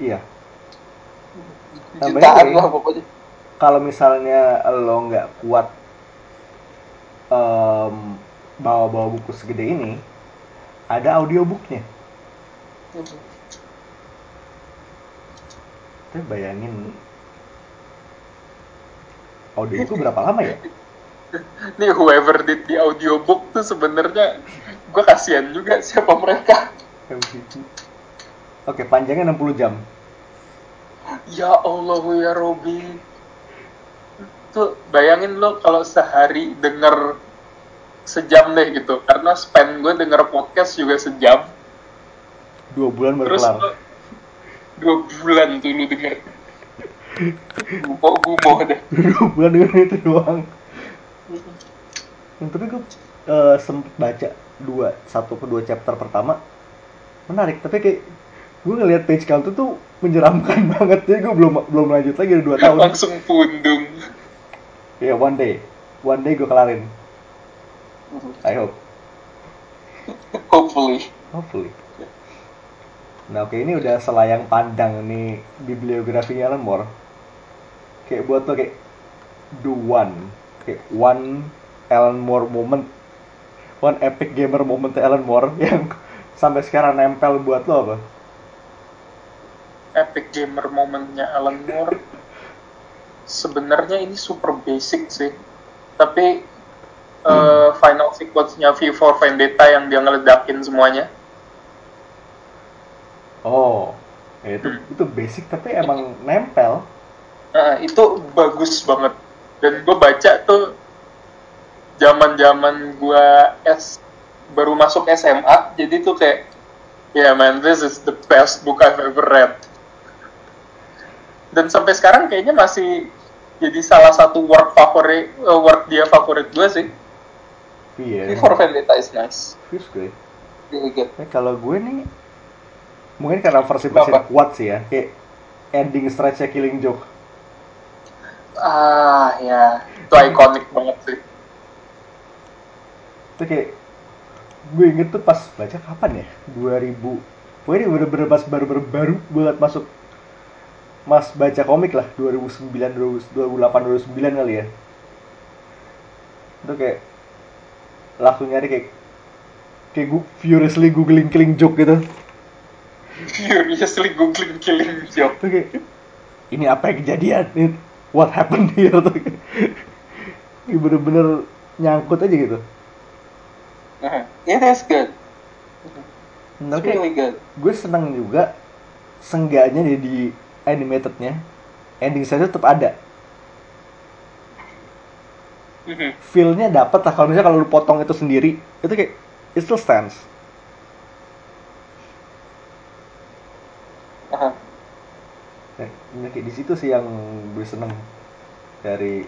Iya. Jutaan Tambahin. lah pokoknya. Kalau misalnya lo nggak kuat em, bawa-bawa buku segede ini, ada audiobooknya. Tapi bayangin audiobook berapa lama ya? Nih whoever did the audiobook tuh sebenarnya gue kasihan juga siapa mereka. Oke, panjangnya 60 jam. Ya Allah ya Robi. Tuh bayangin lo kalau sehari denger sejam deh gitu. Karena spend gue denger podcast juga sejam. Dua bulan baru Terus kelar. lo dua bulan tuh lu denger. Gumo gumo deh. dua bulan dengan itu doang. Yang tapi gue eh, sempet baca dua satu ke dua chapter pertama menarik tapi kayak gue ngeliat page count itu tuh menyeramkan banget jadi gue belum belum lanjut lagi udah dua tahun Langsung pundung. Ya one day. One day gue kelarin. I hope. Hopefully. hopefully. Nah oke ini udah selayang pandang nih bibliografinya Alan Moore. Kayak buat lo kayak do one, kayak one Alan Moore moment, one epic gamer moment Alan Moore yang sampai sekarang nempel buat lo apa? epic gamer momennya Alan Moore sebenarnya ini super basic sih. Tapi eh, final sequence-nya V for Vendetta yang dia ngeledakin semuanya. Oh, ya itu itu basic tapi emang nempel. Nah, itu bagus banget. Dan gue baca tuh zaman zaman gue S baru masuk SMA jadi tuh kayak yeah man this is the best book I've ever read. Dan sampai sekarang kayaknya masih jadi salah satu work favorit eh, work dia favorit gue sih Iya. for Vendetta is nice Fierce gue. really good Eh, kalau gue nih mungkin karena versi versi kuat sih ya, kayak ending stretch Killing Joke. ah ya itu iconic banget sih Itu kayak gue inget tuh pas baca kapan ya? 2000. Pokoknya ini bener-bener pas baru-baru baru banget masuk Mas baca komik lah 2009 2008 2009 kali ya. Itu kayak langsung nyari kayak kayak gue furiously googling killing joke gitu. furiously googling killing joke kayak ini apa yang kejadian? Ini what happened here tuh. Ini bener-bener nyangkut aja gitu. Uh, it is good Nah, it's kayak really good gue seneng juga senggaknya di, di animatednya ending saya tetap ada Mhm. feel-nya dapat lah kalau misalnya kalau lu potong itu sendiri itu kayak it still stands Aha. nah, kayak di situ sih yang gue seneng dari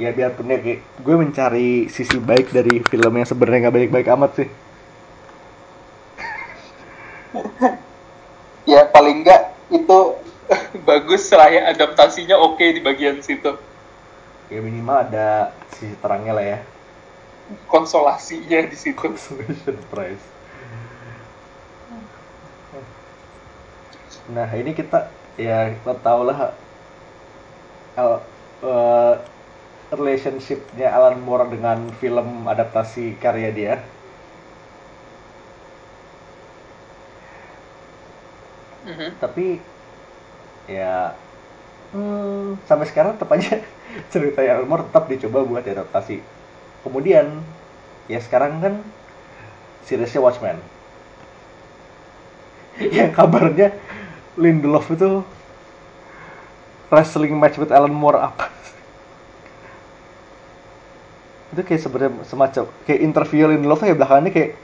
ya biarpun ya kayak gue mencari sisi baik dari film yang sebenarnya nggak baik-baik amat sih ya paling enggak itu bagus lah ya adaptasinya oke di bagian situ. Ya minimal ada sisi terangnya lah ya. Konsolasinya di situ. Consolation prize. Nah ini kita ya kita tahu lah eh, relationshipnya Alan Moore dengan film adaptasi karya dia. Mhm. tapi ya. Hmm, sampai sekarang tetap aja cerita Alan Moore tetap dicoba buat diadaptasi. Kemudian ya sekarang kan seriesnya Watchmen. Yang kabarnya Lindelof itu wrestling match with Alan Moore apa? Itu kayak sebenarnya semacam kayak interview Lindelof ya belakangnya kayak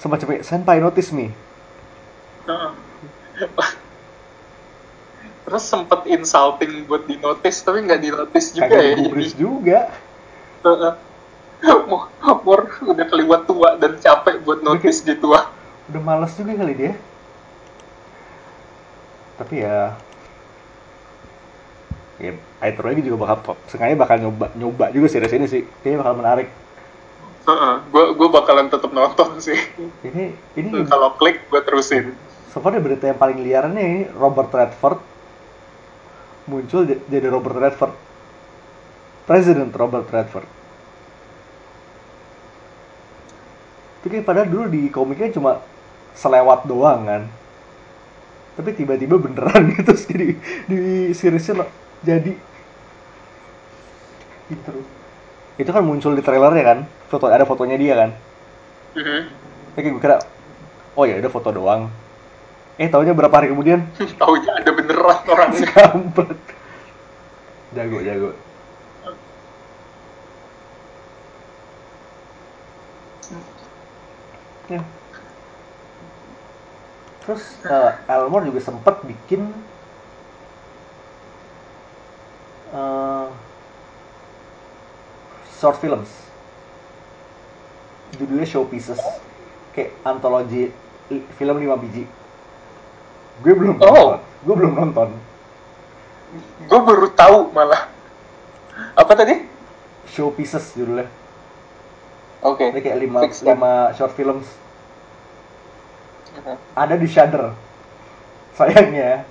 semacam kayak senpai notice me Heeh. Terus sempet insulting buat di notice tapi nggak di notice juga kagak ya jadi juga. Heeh. Mo- Mor udah keliwat tua dan capek buat notice di tua udah males juga kali dia. Tapi ya ya Aether lagi juga bakal sengaja bakal nyoba nyoba juga series ini sih. Kayaknya bakal menarik. Gue gue bakalan tetap nonton sih. Ini ini kalau klik gue terusin. So far berita yang paling liar nih ini Robert Redford muncul jadi Robert Redford. President Robert Redford. Itu kayak padahal dulu di komiknya cuma selewat doang kan? Tapi tiba-tiba beneran gitu terus di seriesnya jadi gitu. Itu kan muncul di trailernya kan? Foto ada fotonya dia kan? Mhm. Oke gue kira oh ya udah foto doang eh taunya berapa hari kemudian taunya ada beneran orangnya Kampret. Jago, jago. Ya. Terus eh, Elmore juga sempat bikin eh, short films. Judulnya Showpieces. Kayak antologi film 5 biji. Gue belum Oh. nonton. Gue belum nonton. gue baru tahu malah apa tadi Showpieces judulnya. oke Ini kayak lima, Fix that. lima short films. Mhm. ada di Shudder sayangnya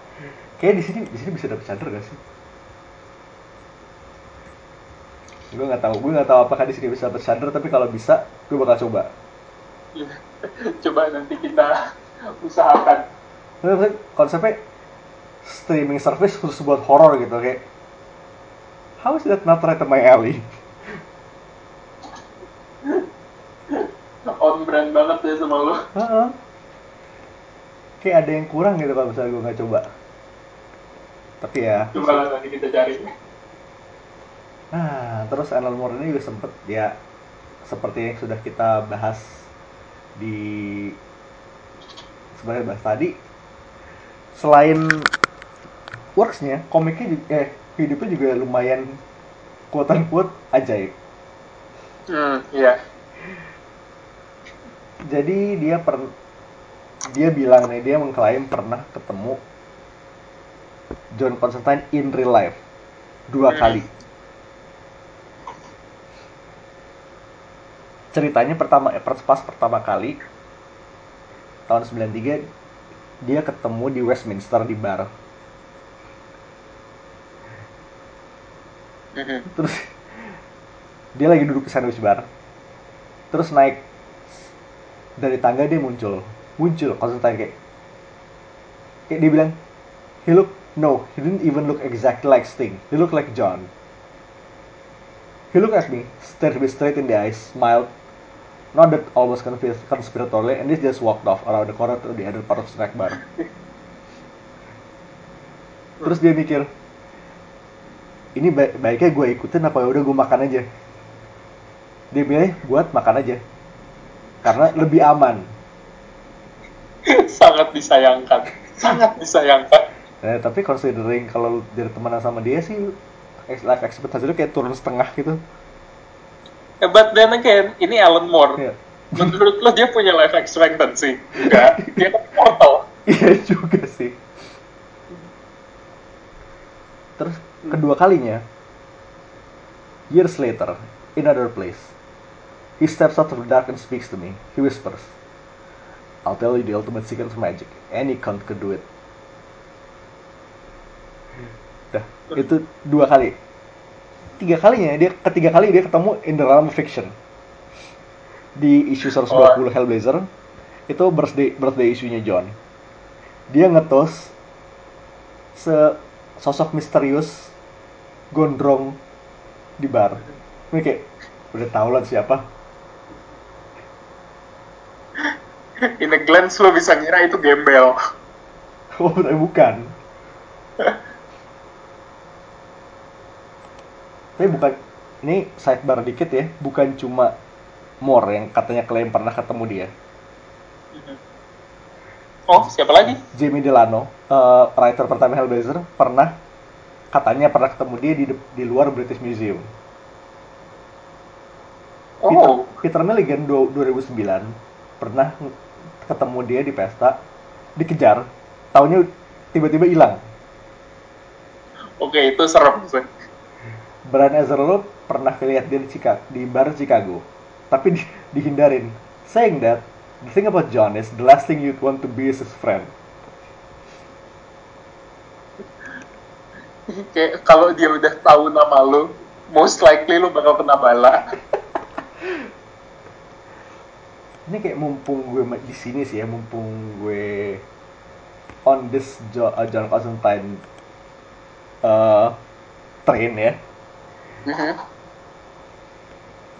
kayak di sini di sini bisa dapet Shudder gak sih gue nggak tahu gue nggak tahu apakah di sini bisa dapet Shudder tapi kalau bisa gue bakal coba Coba nanti kita usahakan. Konsepnya streaming service khusus buat horror gitu kayak how is that not right my alley On brand banget ya sama lo. Heeh. kayak ada yang kurang gitu kalau misalnya gue nggak coba tapi ya Coba lah nanti kita cari. Nah, terus Alan Moore ini juga sempet ya seperti yang sudah kita bahas di sebenarnya bahas tadi selain worksnya komiknya juga, eh hidupnya juga lumayan quote unquote ajaib Hmm, iya. jadi dia per dia bilang nih dia mengklaim pernah ketemu John Constantine in real life dua Hmm. kali ceritanya pertama eh, pas pertama kali tahun 93 dia ketemu di Westminster di bar. Mhm. terus dia lagi duduk di sandwich bar. Terus naik dari tangga dia muncul. Muncul Constantine kayak kayak dia bilang he look no he didn't even look exactly like Sting. He looked like John. He looked at me stared me straight in the eyes smiled nodded almost conspir- conspiratorially and he just walked off around the corner to the other part of snack bar. Terus dia mikir ini baik baiknya gue ikutin apa udah gue makan aja? Dia bilang buat makan aja karena lebih aman. Sangat disayangkan. Sangat. Disayangkan. Eh, tapi considering kalau dari temenan sama dia sih life expectancy lu kayak turun setengah gitu but then again, ini Alan Moore. Iya. Menurut lo dia punya life expectancy? Enggak. Dia kan immortal. iya juga sih terus kedua kalinya years later in another place he steps out of the dark and speaks to me he whispers I'll tell you the ultimate secret of magic any cunt could do it Dah, itu dua kali tiga kalinya dia ketiga kali dia ketemu in the realm of fiction. Di isu 120 Hellblazer itu birthday birthday isunya John dia ngetos se sosok misterius gondrong di bar. Ini kayak udah tau lah siapa. In a glance lo bisa ngira itu gembel. oh bukan tapi bukan ini sidebar dikit ya bukan cuma Moore yang katanya klaim pernah ketemu dia Oh, siapa lagi? Jamie Delano, eh, writer pertama Hellblazer, pernah katanya pernah ketemu dia di di luar British Museum. Peter, Oh, Peter Milligan du- 2009 pernah ketemu dia di pesta, dikejar, taunya tiba-tiba hilang. oke itu serem sih. Brian Azzarello pernah lihat dia di Chicago, di bar Chicago, tapi di- dihindarin. Saying that, the thing about John is the last thing you'd want to be is his friend. Kayak kalau dia udah tahu nama lo, most likely lo bakal kena bala. ini kayak mumpung gue di sini sih ya mumpung gue on this jo- uh, John Constantine uh, train ya Mhm.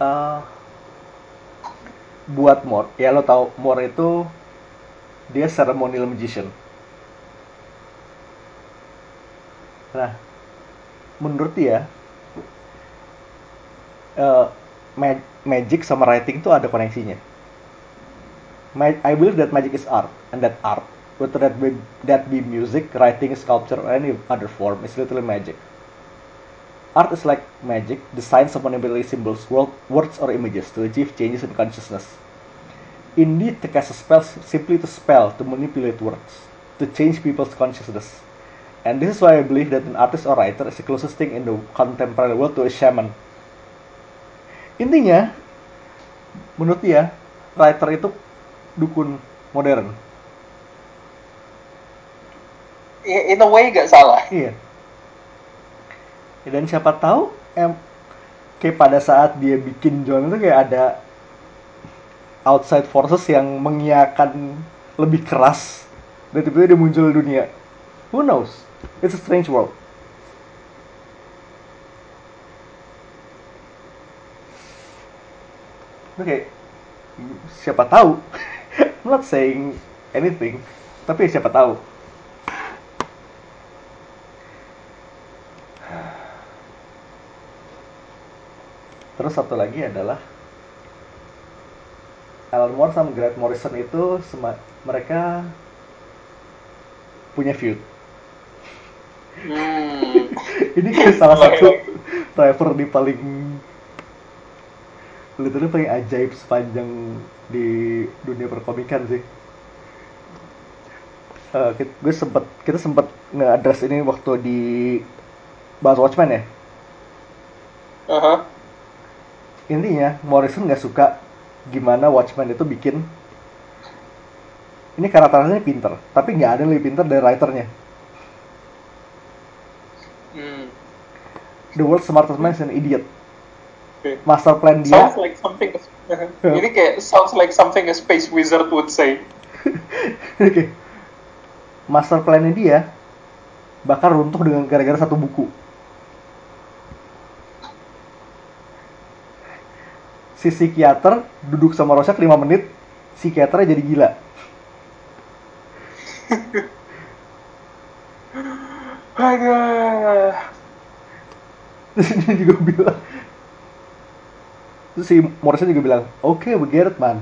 uh, buat Moore ya lo tau Moore itu dia ceremonial magician nah menurut dia uh, ma- magic sama writing tuh ada koneksinya Ma- I believe that magic is art, and that art, whether that be, that be music, writing, sculpture, or any other form, is literally magic. Art is like magic, the science of manipulating symbols, word, words, or images to achieve changes in consciousness. Indeed, to cast a spell simply to spell, to manipulate words, to change people's consciousness. And this is why I believe that an artist or writer is the closest thing in the contemporary world to a shaman. Intinya, menurut dia, writer itu dukun modern. in a way gak salah. Iya. Dan siapa tahu em kayak pada saat dia bikin John itu kayak ada outside forces yang mengiakan lebih keras dan tiba-tiba dia muncul di dunia. Who knows? It's a strange world. Oke, siapa tahu? I'm not saying anything, tapi siapa tahu? Terus satu lagi adalah Alan Moore sama Grant Morrison itu mereka punya feud. Hmm. Ini kayak salah satu driver di paling literally paling ajaib sepanjang di dunia perkomikan sih. Eh, kit- gue sempet kita sempet nge-address ini waktu di bahas Watchmen ya. Aha. Intinya Morrison nggak suka gimana Watchmen itu bikin ini karakternya pinter tapi nggak ada yang lebih pinter dari writernya Hmm. the world's smartest man is an idiot Oke. master plan dia Sounds like something. Ini kayak sounds like something a space wizard would say. oke master plannya dia bakal runtuh dengan gara-gara satu buku si psikiater duduk sama Rorschach 5 menit psikiaternya jadi gila. Aduh. Terus dia juga bilang. Terus si Morrison juga bilang Oke, we get it man.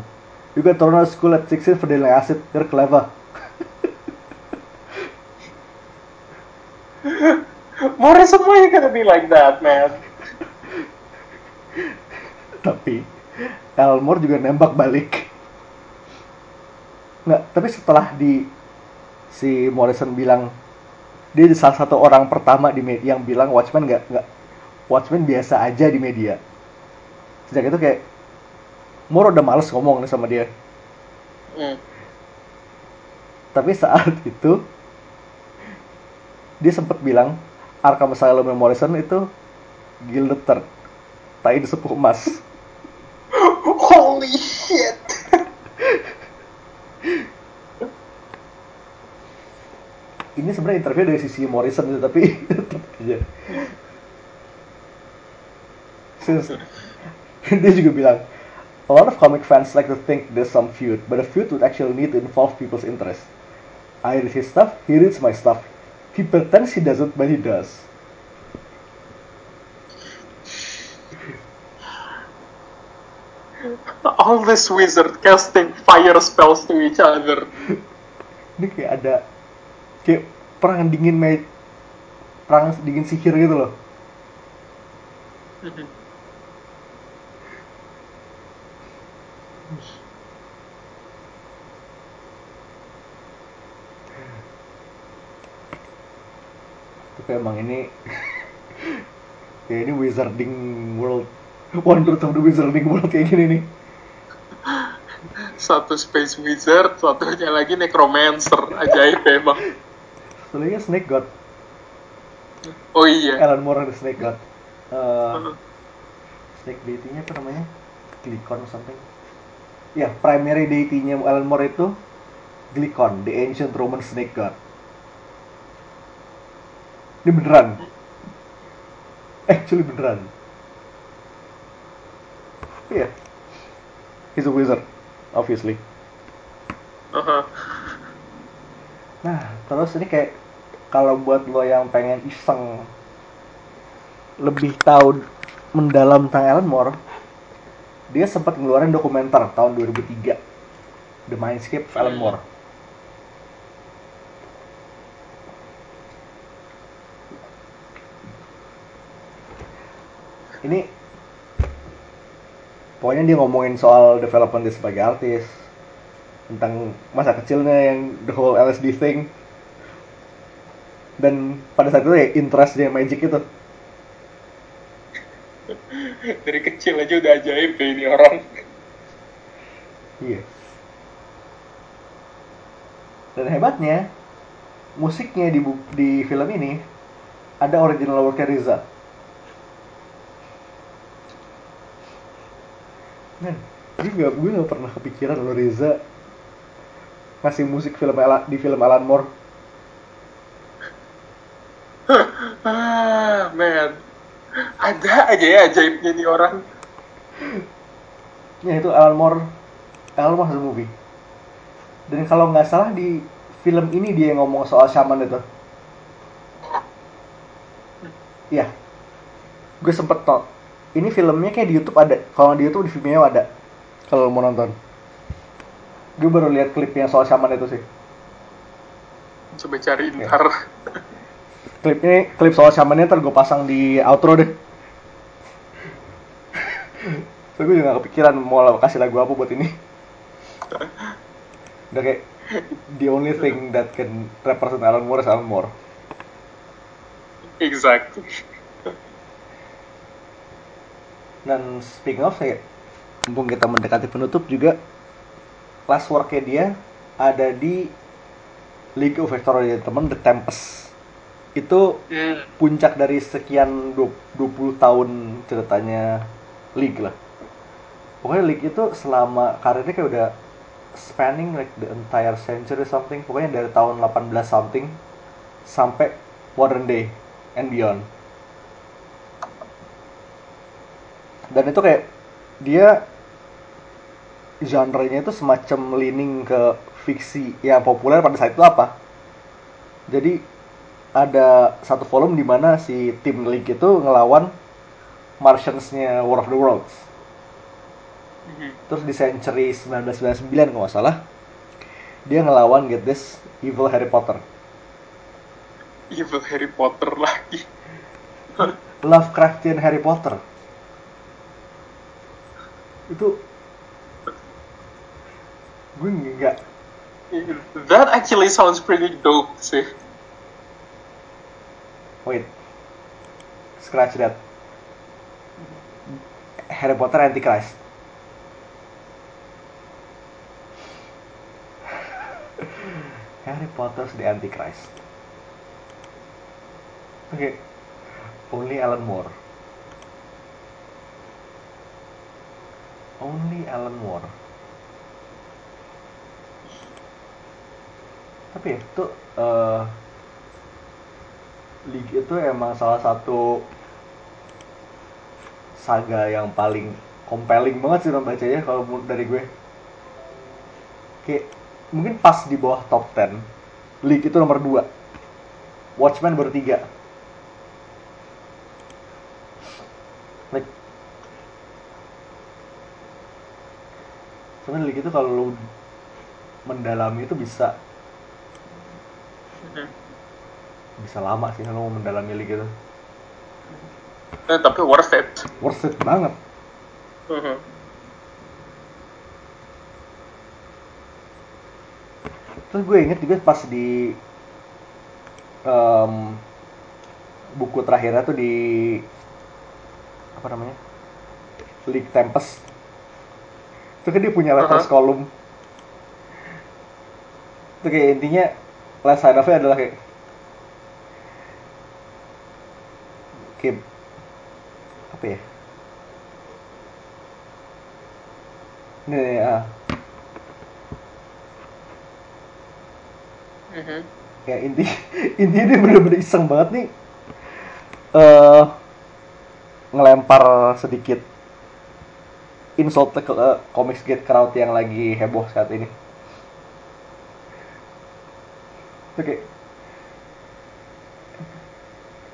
You got thrown out of school at 16 for dealing acid. You're clever. Morrison why you gonna be like that, man? Tapi Alan Moore juga nembak balik Nggak, tapi setelah di Si Morrison bilang Dia salah satu orang pertama di media yang bilang Watchmen nggak nggak Watchmen biasa aja di media Sejak itu kayak Moore udah males ngomong nih sama dia Hmm. Tapi saat itu dia sempat bilang Arkham Asylum Morrison itu Gilded Third, tai sepuh emas. Holy shit. Ini sebenarnya interview dari sisi Morrison itu tapi tetap aja. Dia juga bilang A lot of comic fans like to think there's some feud, but a feud would actually need to involve people's interest. I read his stuff, he reads my stuff. He pretends he doesn't, but he does. All this wizard casting fire spells to each other. ini kayak ada kayak perang dingin me perang dingin sihir gitu loh. Tapi emang ini ya ini wizarding world wonders of the wizarding world kayak gini nih Satu space wizard, satunya lagi necromancer. Ajaib emang. soalnya Snake God Oh iya. Alan Moore ada Snake God Eh, Snake deity-nya apa namanya? Glycon or something. Ya, primary deity-nya Alan Moore itu Glycon, the ancient Roman snake god. Ini beneran. Actually beneran. Iya. He's a wizard, obviously. Aha. Nah, terus ini kayak kalau buat lo yang pengen iseng lebih tahu mendalam tentang Alan Moore, dia sempat ngeluarin dokumenter tahun 2003, The Mindscape of Alan Hmm. Moore. Ini pokoknya dia ngomongin soal development dia sebagai artis, tentang masa kecilnya yang the whole LSD thing, dan pada saat itu ya interest dia magic itu Dari kecil aja udah ajaib ya ini orang. iya dan hebatnya musiknya di di film ini ada original worknya Riza. Men, gue gak, gue gak pernah kepikiran lo Riza ngasih musik film Ala- di film Alan Moore. ah man ada aja ya ajaibnya nih orang Ya itu Alan Moore, Alan Moore the movie. Dan kalau nggak salah di film ini dia yang ngomong soal shaman itu. Iya. Gue sempet nonton. Ini filmnya kayak di YouTube ada. Kalau di YouTube di Vimeo ada. Kalau mau nonton. Gue baru lihat klipnya soal shaman itu sih. coba cari Ya. ntar Klip ini, klip soal shamannya ntar gue pasang di outro deh. so, gue juga gak kepikiran mau kasih lagu apa buat ini. Udah kayak the only thing that can represent Alan Moore is Alan Moore. exactly Dan speaking of kayak mumpung kita mendekati penutup juga last worknya dia ada di League of Extraordinary Gentlemen The Tempest. Itu Hmm. puncak dari sekian du- 20 tahun ceritanya League lah. Pokoknya League itu selama karirnya kayak udah spanning like the entire century something. Pokoknya dari tahun 18 something sampai modern day and beyond. Dan itu kayak dia genre-nya itu semacam leaning ke fiksi yang populer pada saat itu apa? Jadi ada satu volume di mana si tim League itu ngelawan Martians-nya War of the Worlds. Mhm. Terus di century 1999 kalau nggak salah, dia ngelawan get this evil Harry Potter. evil Harry Potter lagi Lovecraftian Harry Potter. Itu gue nggak that actually sounds pretty dope sih. Wait. Scratch that. Harry Potter Antichrist Harry Potter the Antichrist. Oke only Alan Moore only Alan Moore tapi ya itu eh League itu emang salah satu saga yang paling compelling banget sih bacanya kalau dari gue. Kayak mungkin pas di bawah top 10. League itu nomor 2. Watchmen baru 3. Sebenarnya League itu kalau lu mendalami itu bisa Mhm. bisa lama sih kalau mau mendalami League itu. Eh, tapi worth it Worth it banget. Mhm. Terus gue inget juga pas di em, buku terakhirnya tuh di apa namanya League Tempest itu kan dia punya letters Aha. column itu kayak intinya last side of-nya adalah kayak kayak apa ya ini nih, ah. Mhm. ya inti intinya dia bener-bener iseng banget nih eh ngelempar sedikit insult ke eh, comics gate crowd yang lagi heboh saat ini. Oke.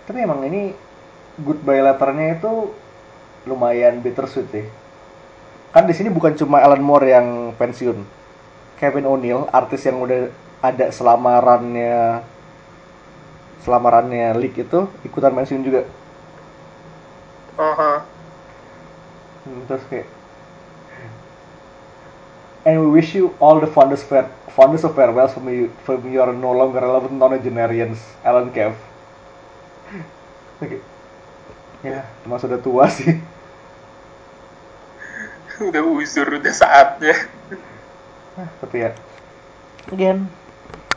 Tapi emang ini goodbye letternya itu lumayan bittersweet sih. Kan di sini bukan cuma Alan Moore yang pensiun. Kevin O'Neill artis yang udah ada selama runnya selama runnya league itu ikutan pensiun juga. Aha. Hmm, terus kayak and we wish you all the fondest fare fondest of farewells from you from your no longer relevant nonagenarians Alan Kev. Oke. ya emang sudah tua sih. Udah uzur udah saatnya. Nah, tapi ya. Again.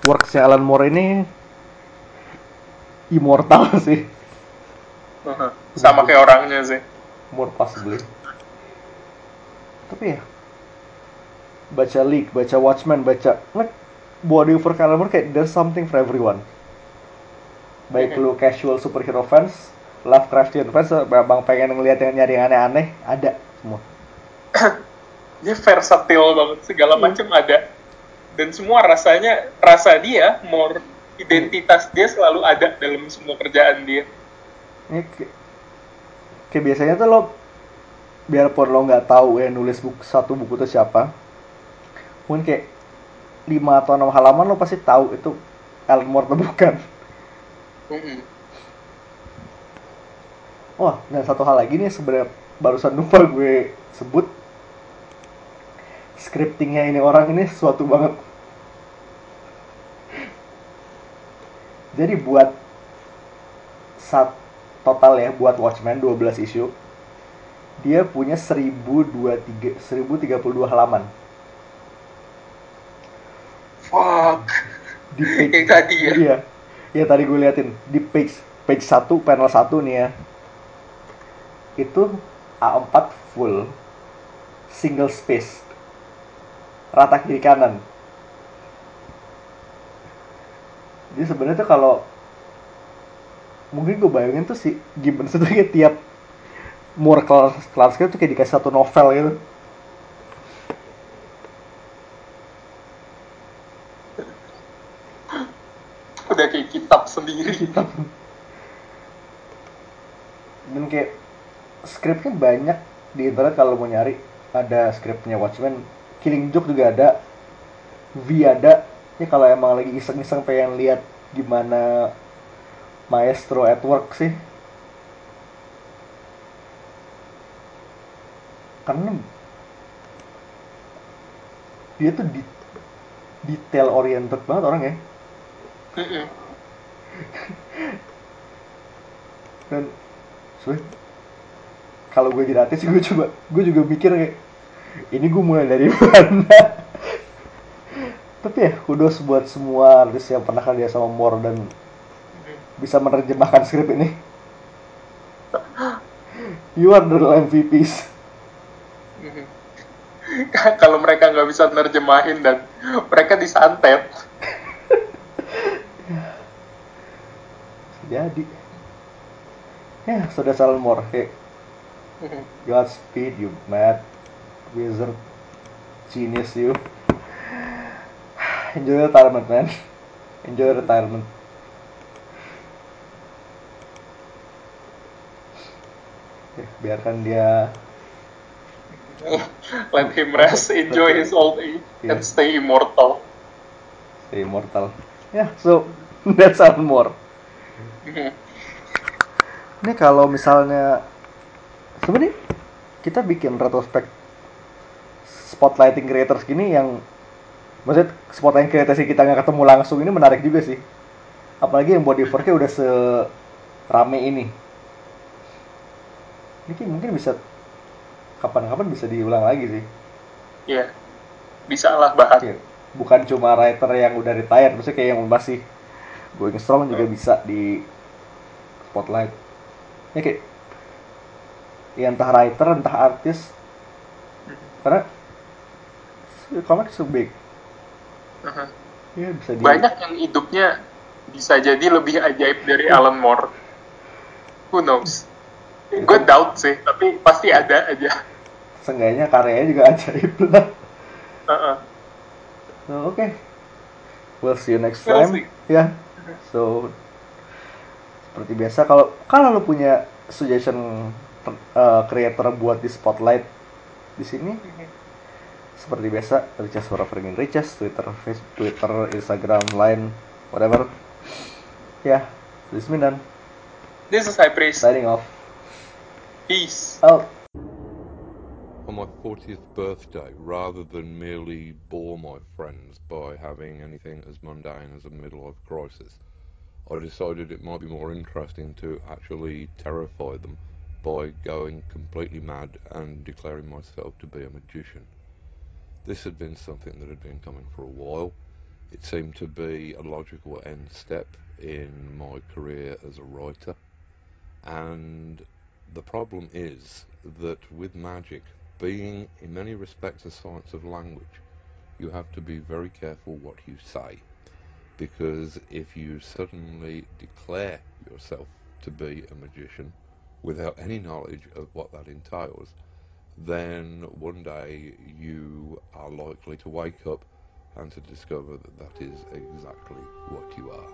Worksnya Alan Moore ini immortal sih. Sama kayak orangnya sih. more possibly tapi ya baca League, baca Watchmen, baca like body over caliber kayak there's something for everyone baik lu casual superhero fans Lovecraftian fans bang pengen ngeliat yang nyari yang aneh-aneh ada semua Dia versatile banget, segala macam ada. Dan semua rasanya, rasa dia, more identitas dia selalu ada dalam semua kerjaan dia. Ini kayak, kayak biasanya tuh lo biarpun lo nggak tahu ya nulis buku satu buku itu siapa mungkin kayak lima atau enam halaman lo pasti tahu itu Alan Moore atau bukan Mm-mm. Wah, dan satu hal lagi nih sebenarnya barusan lupa gue sebut scriptingnya ini orang ini sesuatu banget. Jadi buat sat total ya buat Watchmen 12 isu dia punya 1023 1032 halaman Fuck. di page Yang tadi ya? Iya. Ya tadi gue liatin di page page 1 panel 1 nih ya. Itu A4 full single space. Rata kiri kanan. Jadi sebenarnya tuh kalau mungkin gue bayangin tuh si Gibbons itu kayak tiap more kelas kelasnya tuh kayak dikasih satu novel gitu. Udah kayak kitab sendiri. dan kayak skripnya banyak. Di internet kalau mau nyari ada skripnya Watchmen. Killing Joke juga ada. V ada. Ini kalau emang lagi iseng-iseng pengen lihat gimana Maestro at work sih. Karena dia tuh di detail oriented banget orang ya Mm-mm. Dan sebenernya kalau gue jadi artis gue coba gue juga mikir kayak ini gue mulai dari mana? Tapi ya kudos buat semua artis yang pernah kerja sama Moore dan bisa menerjemahkan skrip ini. You are the MVPs. Kalau mereka nggak bisa nerjemahin dan mereka disantet, jadi ya sudah kayak Mhm. Godspeed you mad wizard genius you enjoy retirement man enjoy retirement Ya, biarkan dia let him rest, enjoy his old age, and Yeah. stay immortal. stay immortal ya so that's Alan Moore Mhm. ini kalau misalnya sebenarnya kita bikin retrospect spotlighting creators gini yang maksudnya spotlighting creators yang kita nggak ketemu langsung ini menarik juga sih. Apalagi yang body worknya udah serame ini. Ini kayak mungkin bisa kapan-kapan bisa diulang lagi sih. Iya, bisa lah bahan. Kayak bukan cuma writer yang udah retired maksudnya kayak yang masih going strong juga bisa di spotlight ya kayak ya entah writer entah artis karena komik so big Mhm. ya bisa di Banyak yang hidupnya bisa jadi lebih ajaib dari Alan Moore. Who knows? Gue doubt sih, tapi pasti ada aja. seenggaknya karyanya juga ajaib lah Heeh. so, oke we'll see you next We'll time see. ya so seperti biasa kalau kalau lo punya suggestion uh, creator buat di spotlight di sini seperti biasa Richas wherever in Richas Twitter Facebook Twitter Instagram Line whatever. Ya this is This is High Priest. signing off. Peace. out my 40th birthday rather than merely bore my friends by having anything as mundane as a midlife crisis. I decided it might be more interesting to actually terrify them by going completely mad and declaring myself to be a magician. This had been something that had been coming for a while. It seemed to be a logical end step in my career as a writer. And the problem is that with magic, being in many respects a science of language, you have to be very careful what you say. Because if you suddenly declare yourself to be a magician without any knowledge of what that entails, then one day you are likely to wake up and to discover that that is exactly what you are.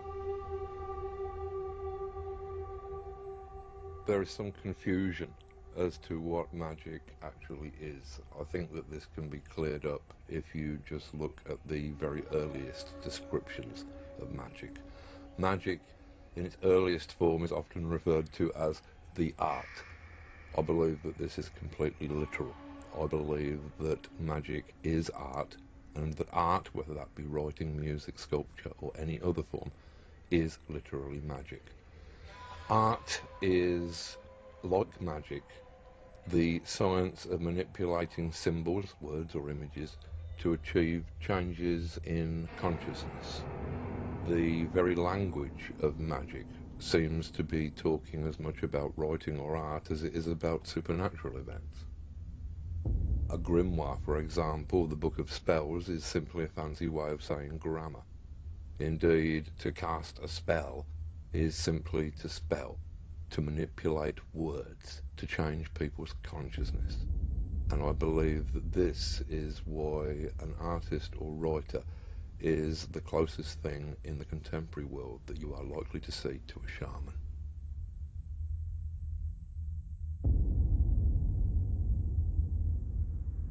There is some confusion as to what magic actually is. I think that this can be cleared up if you just look at the very earliest descriptions of magic. Magic, in its earliest form, is often referred to as the art. I believe that this is completely literal. I believe that magic is art, and that art, whether that be writing, music, sculpture, or any other form, is literally magic. Art is, like magic, the science of manipulating symbols, words, or images to achieve changes in consciousness. The very language of magic seems to be talking as much about writing or art as it is about supernatural events. A grimoire, for example, the Book of Spells, is simply a fancy way of saying grammar. Indeed, to cast a spell is simply to spell, to manipulate words, to change people's consciousness. And I believe that this is why an artist or writer is the closest thing in the contemporary world that you are likely to see to a shaman.